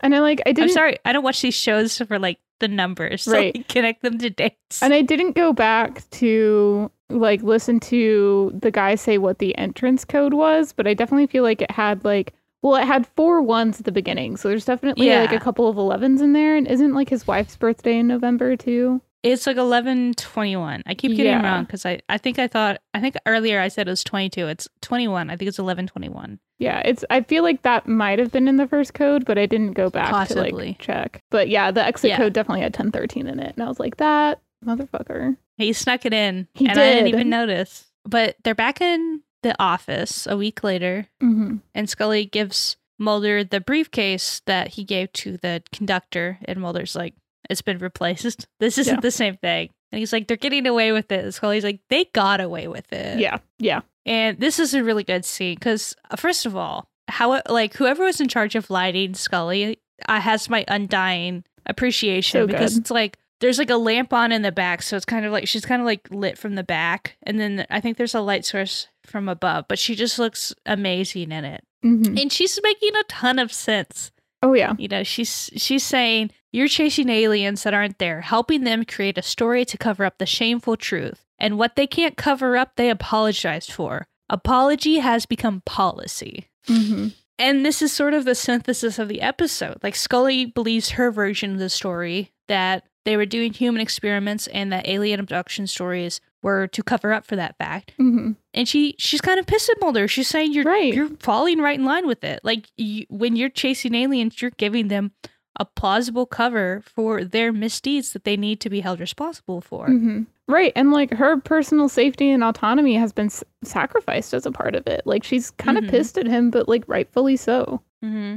And I like, I did I'm sorry, I don't watch these shows for like the numbers, so Right. connect them to dates. And I didn't go back to like listen to the guy say what the entrance code was, but I definitely feel like it had like well, it had four ones at the beginning, so there's definitely like a couple of 11s in there. And isn't like his wife's birthday in November too? It's like eleven twenty one. I keep getting Yeah. wrong because I, I think I thought I think earlier I said it was twenty two. It's twenty one. I think it's eleven twenty one. Yeah, it's. I feel like that might have been in the first code, but I didn't go back to like check. But yeah, the exit Yeah. code definitely had 1013 in it, and I was like, that motherfucker. He snuck it in, He and I didn't even notice. But they're back in the office a week later, hmm and Scully gives Mulder the briefcase that he gave to the conductor, and Mulder's like, "It's been replaced. This isn't Yeah. the same thing." And he's like, "They're getting away with it." Scully's like, "They got away with it." Yeah, yeah, And this is a really good scene because, first of all, how like whoever was in charge of lighting Scully uh, has my undying appreciation So because it's like there's like a lamp on in the back, so it's kind of like she's kind of like lit from the back, and then I think there's a light source from above, but she just looks amazing in it, hmm and she's making a ton of sense. Oh yeah, You know, she's she's saying you're chasing aliens that aren't there, helping them create a story to cover up the shameful truth. And what they can't cover up, they apologize for. Apology has become policy. hmm And this is sort of the synthesis of the episode. Like Scully believes her version of the story that they were doing human experiments and that alien abduction stories were to cover up for that fact. hmm And she she's kind of pissed at Mulder. She's saying you're Right. you're falling right in line with it. Like you, when you're chasing aliens, you're giving them a plausible cover for their misdeeds that they need to be held responsible for. hmm Right, and like her personal safety and autonomy has been s- sacrificed as a part of it. Like she's kind of Mhm. pissed at him, but like rightfully so. hmm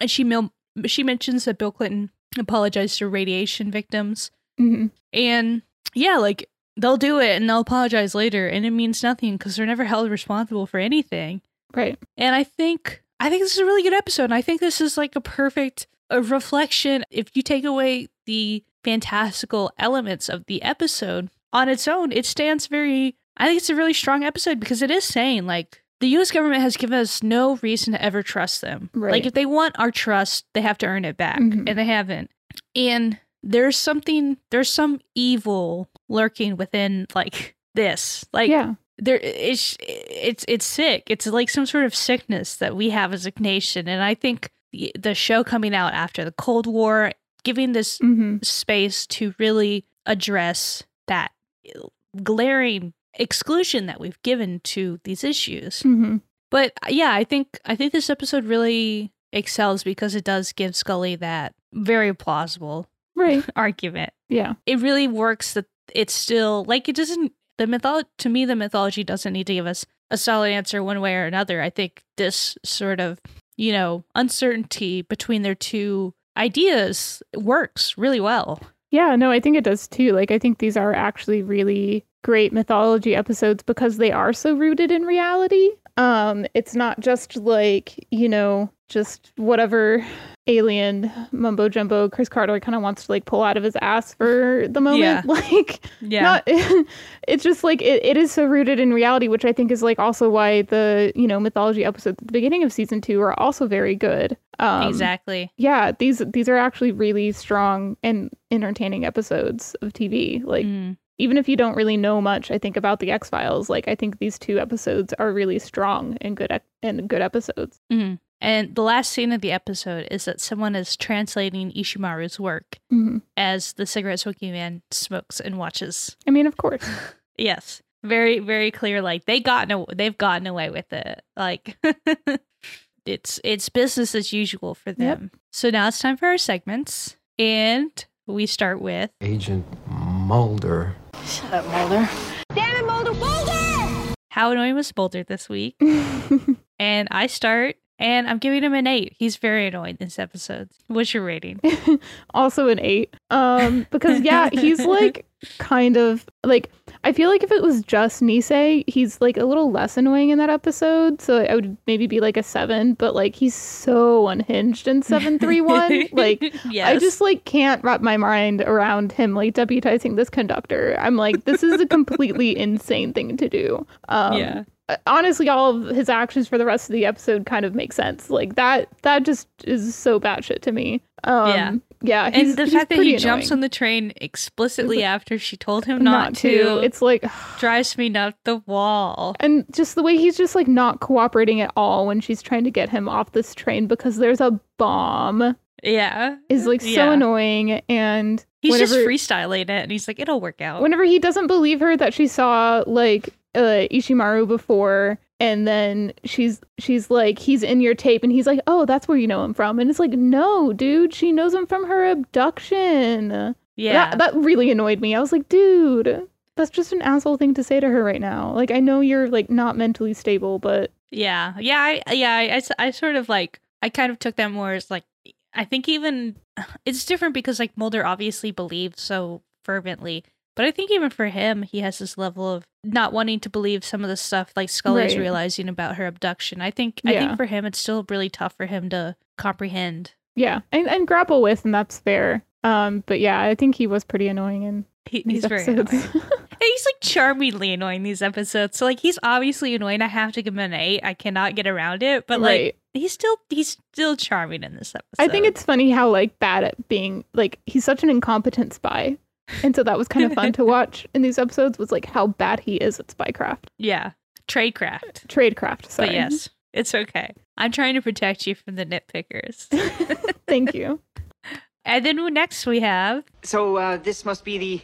And she mil- she mentions that Bill Clinton apologized to radiation victims, hmm and yeah, like they'll do it and they'll apologize later, and it means nothing because they're never held responsible for anything. Right. And I think I think this is a really good episode. And I think this is like a perfect a reflection. If you take away the fantastical elements of the episode on its own, it stands very. I think it's a really strong episode because it is saying like the US government has given us no reason to ever trust them. Right. Like if they want our trust, they have to earn it back, Mhm. and they haven't. And there's something there's some evil lurking within like this. Like yeah. there it's it's it's sick. It's like some sort of sickness that we have as a nation, and I think the, the show coming out after the Cold War, giving this hmm space to really address that glaring exclusion that we've given to these issues. hmm But uh, yeah, I think I think this episode really excels because it does give Scully that very plausible Right. argument. Yeah. It really works that it's still like it doesn't the mythology to me the mythology doesn't need to give us a solid answer one way or another. I think this sort of, you know, uncertainty between their two ideas works really well. Yeah, no, I think it does too. Like, I think these are actually really great mythology episodes because they are so rooted in reality. Um, it's not just like, you know, just whatever alien mumbo jumbo Chris Carter kind of wants to like pull out of his ass for the moment. Yeah. Like, Yeah. not it's just like it, it is so rooted in reality which i think is like also why the you know mythology episodes at the beginning of season two are also very good um exactly. yeah these these are actually really strong and entertaining episodes of tv like Mm. Even if you don't really know much i think about the x-files like i think these two episodes are really strong and good and good episodes Mhm. And the last scene of the episode is that someone is translating Ishimaru's work hmm as the cigarette smoking man smokes and watches. i mean of course Yes, very very clear. Like they gotten aw- they've gotten away with it. Like it's it's business as usual for them. So now it's time for our segments, and we start with Agent Mulder. Shut up, Mulder. Damn it, Mulder! Mulder! how annoying was Mulder this week, and I start. And I'm giving him an eight. He's very annoying this episode. What's your rating? also an eight. Um, because yeah, he's like kind of like I feel like if it was just Nisei, he's like a little less annoying in that episode. So I would maybe be like a seven, but like he's so unhinged in seven three one. Like yes. I just like can't wrap my mind around him like deputizing this conductor. I'm like, this is a completely insane thing to do. Um, yeah. Honestly all of his actions for the rest of the episode kind of make sense like that that just is so batshit to me um Yeah. yeah And the fact that he pretty jumps on the train explicitly It's after she told him not, to, it's like drives me up the wall. and just the way he's just like not cooperating at all when she's trying to get him off this train because there's a bomb Yeah. is like so Yeah. annoying and He's just freestyling it and he's like, it'll work out. whenever he doesn't believe her that she saw like uh, Ishimaru before and then she's she's like he's in your tape and he's like oh that's where you know him from and it's like no dude she knows him from her abduction yeah. that, that really annoyed me i was like dude that's just an asshole thing to say to her right now like i know you're like not mentally stable but yeah. Yeah. I, yeah. I, I I sort of like, I kind of took that more as like, I think even it's different because like Mulder obviously believes so fervently. But I think even for him, he has this level of not wanting to believe some of the stuff like Scully's Right. realizing about her abduction. I think I think for him, it's still really tough for him to comprehend. yeah and, and grapple with and that's fair um but yeah i think he was pretty annoying in He, these he's very episodes. annoying. And he's like charmingly annoying these episodes. So like he's obviously annoying. I have to give him an eight. I cannot get around it. But like right he's still he's still charming in this episode. I think it's funny how like bad at being like he's such an incompetent spy. And so that was kind of fun to watch in these episodes was like how bad he is at spycraft. yeah tradecraft. Tradecraft, sorry. But yes, it's okay. I'm trying to protect you from the nitpickers. Thank you. and then next we have So, uh, this must be the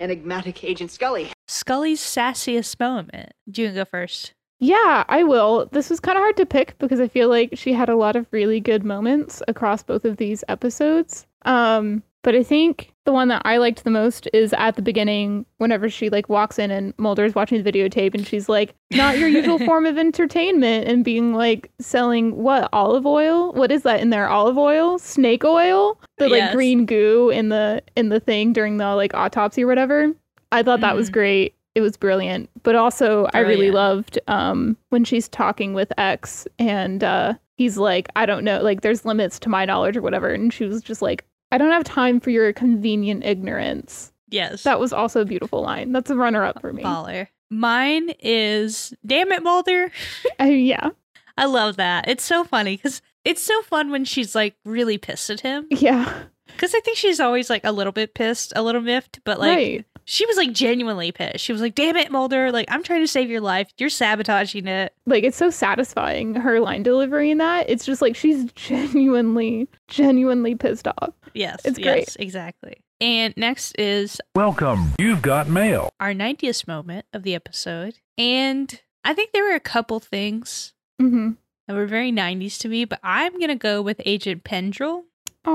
enigmatic Agent Scully. Scully's sassiest moment. Do you wanna go first? Yeah, I will. This was kind of hard to pick because I feel like she had a lot of really good moments across both of these episodes. Um, but I think the one that I liked the most is at the beginning whenever she like walks in and Mulder's watching the videotape and she's like, "Not your usual form of entertainment," and being like selling what olive oil? What is that in there? Olive oil? Snake oil? The like Yes. green goo in the in the thing during the like autopsy or whatever. I thought that was Mhm. great. It was brilliant. But also I really loved um when she's talking with X and uh he's like, I don't know, like there's limits to my knowledge or whatever. And she was just like, I don't have time for your convenient ignorance. Yes. That was also a beautiful line. That's a runner up for me. baller. Mine is Damn it, Mulder. Uh, yeah. I love that. It's so funny because it's so fun when she's like really pissed at him. Yeah. Because I think she's always like a little bit pissed, a little miffed, but like right. She was like genuinely pissed. She was like, "Damn it, Mulder! Like I'm trying to save your life. You're sabotaging it." Like it's so satisfying her line delivery in that. It's just like she's genuinely, genuinely pissed off. Yes, It's yes, great. exactly. And next is Welcome. You've got mail. our 90th moment of the episode, and I think there were a couple things Mm-hmm. that were very 90s to me, but I'm gonna go with Agent Pendrell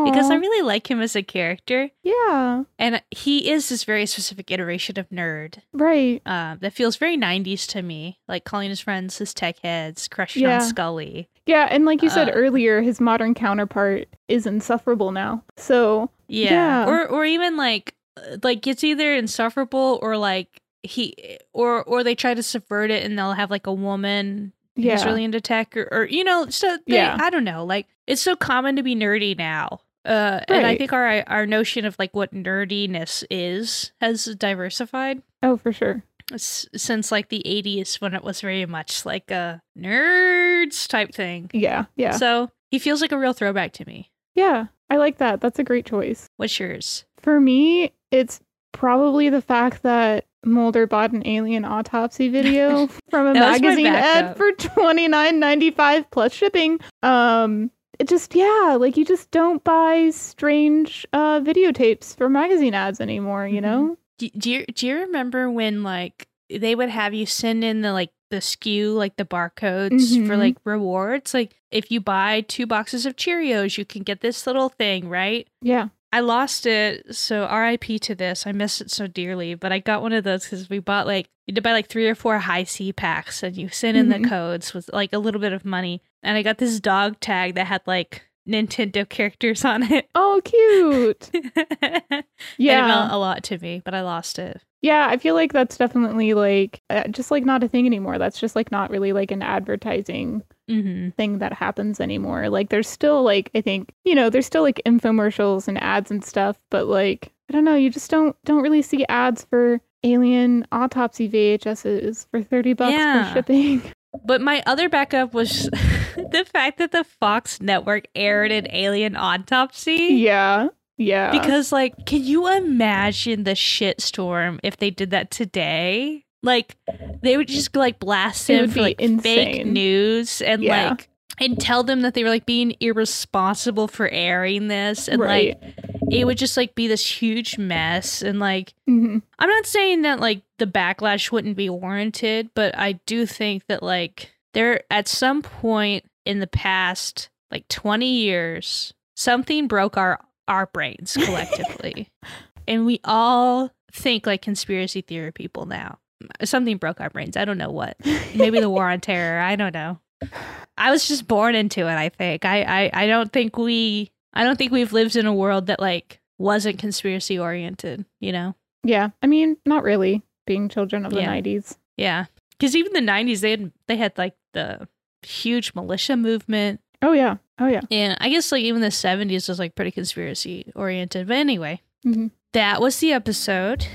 because I really like him as a character, yeah. and he is this very specific iteration of nerd. Right. uh, that feels very 90s to me, like calling his friends his tech heads, crushing Yeah. on Scully. Yeah, and like you said Uh, earlier, his modern counterpart is insufferable now. So Yeah. Yeah. Or or even like uh, like it's either insufferable or like he or or they try to subvert it and they'll have like a woman yeah, who's really into tech or, or you know, so they, Yeah. I don't know, like it's so common to be nerdy now. Uh, and I think our our notion of like what nerdiness is has diversified. oh for sure. s- since like the 80s when it was very much like a nerds type thing. Yeah, yeah, So he feels like a real throwback to me. yeah. I like that. That's a great choice. What's yours? For me, it's probably the fact that Mulder bought an alien autopsy video from a That was my magazine ad for twenty nine ninety five plus shipping. Um, it just yeah, like you just don't buy strange uh videotapes for magazine ads anymore. You Mhm. know? Do, do you do you remember when like they would have you send in the like the SKU like the barcodes for Mhm. like rewards? Like if you buy two boxes of Cheerios, you can get this little thing, right? Yeah. I lost it, so RIP to this. I miss it so dearly, but I got one of those because we bought like you had to buy like three or four Hi-C packs, and you send in Mhm. the codes with like a little bit of money. And I got this dog tag that had like Nintendo characters on it. Oh, cute. And it Yeah. meant a lot to me, but I lost it. Yeah, I feel like that's definitely like uh, just like not a thing anymore. That's just like not really like an advertising hmm thing that happens anymore. Like there's still like I think, you know, there's still like infomercials and ads and stuff, but like I don't know, you just don't don't really see ads for alien autopsy VHSs for 30 bucks Yeah. for shipping. But my other backup was the fact that the Fox network aired an alien autopsy. yeah. Yeah. Because, like, can you imagine the shitstorm if they did that today? Like, they would just like blast It him for like fake news and Yeah. like and tell them that they were like being irresponsible for airing this and Right. like it would just like be this huge mess and like hmm I'm not saying that like the backlash wouldn't be warranted, but I do think that like there at some point in the past like 20 years something broke our our brains collectively. and we all think like conspiracy theory people now. Something broke our brains. I don't know what. Maybe the war on terror. I don't know. I was just born into it, I think. I, I I don't think we I don't think we've lived in a world that like wasn't conspiracy oriented, you know? Yeah. I mean, not really being children of the Yeah. 90s. Yeah. Cuz even the 90s they had they had like the huge militia movement Oh yeah. Oh yeah. and I guess like even the 70s was like pretty conspiracy oriented. But anyway, Mhm. that was the episode.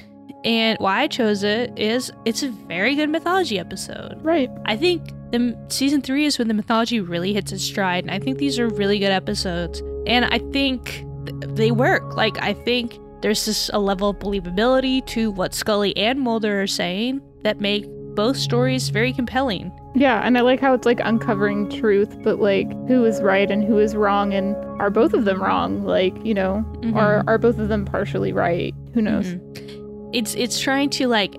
And why I chose it is it's a very good mythology episode. Right. I think the season three is when the mythology really hits its stride, and I think these are really good episodes. And I think th- they work. Like I think there's just a level of believability to what Scully and Mulder are saying that make both stories very compelling. Yeah, and I like how it's like uncovering truth, but like who is right and who is wrong, and are both of them wrong? Like, you know, Mhm. or are both of them partially right? Who knows? Mhm. It's it's trying to like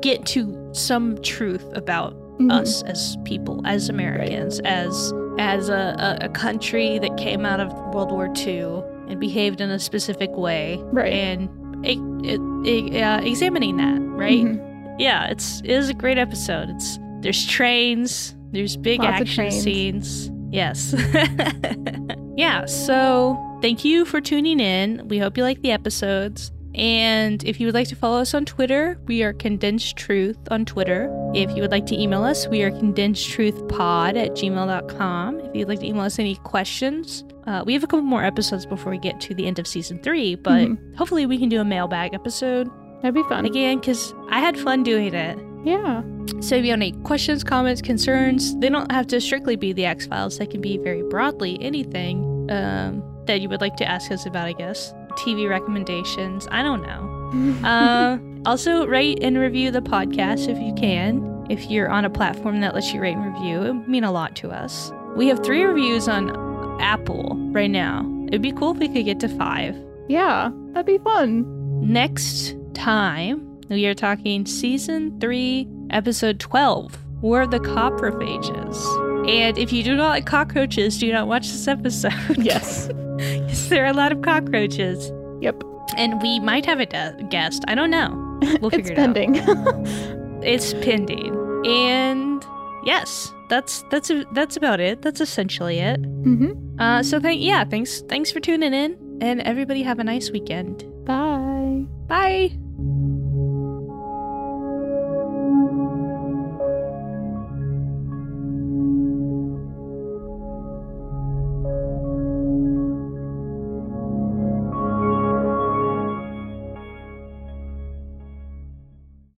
get to some truth about Mhm. us as people, as Americans, as as a, a, country that came out of World War II and behaved in a specific way, Right. and it, it, it, uh, examining that, right? Mhm. Yeah, it's it is a great episode. It's there's trains, there's big Lots action scenes. Yes. yeah, so thank you for tuning in. We hope you like the episodes. And if you would like to follow us on Twitter, we are Condensed Truth on Twitter. If you would like to email us, we are condensedtruthpod at gmail.com. If you'd like to email us any questions, uh, we have a couple more episodes before we get to the end of season three, but Mhm. hopefully we can do a mailbag episode That'd be fun. again because I had fun doing it. Yeah. So if you have any questions, comments, concerns, they don't have to strictly be the X Files. They can be very broadly anything um, that you would like to ask us about, I guess. TV recommendations. I don't know. uh, also, rate and review the podcast if you can. If you're on a platform that lets you rate and review, it would mean a lot to us. We have three reviews on Apple right now. It'd be cool if we could get to five. yeah, that'd be fun. Next time, we are talking season 3, episode 12 War of the Coprophages. And if you do not like cockroaches, do not watch this episode. Yes. Yes, there are a lot of cockroaches. Yep. And we might have a de- guest. I don't know. We'll figure it pending. out. It's pending. It's pending. And yes, that's that's that's about it. That's essentially it. hmm Uh, so thank yeah, thanks thanks for tuning in, and everybody have a nice weekend. Bye. Bye.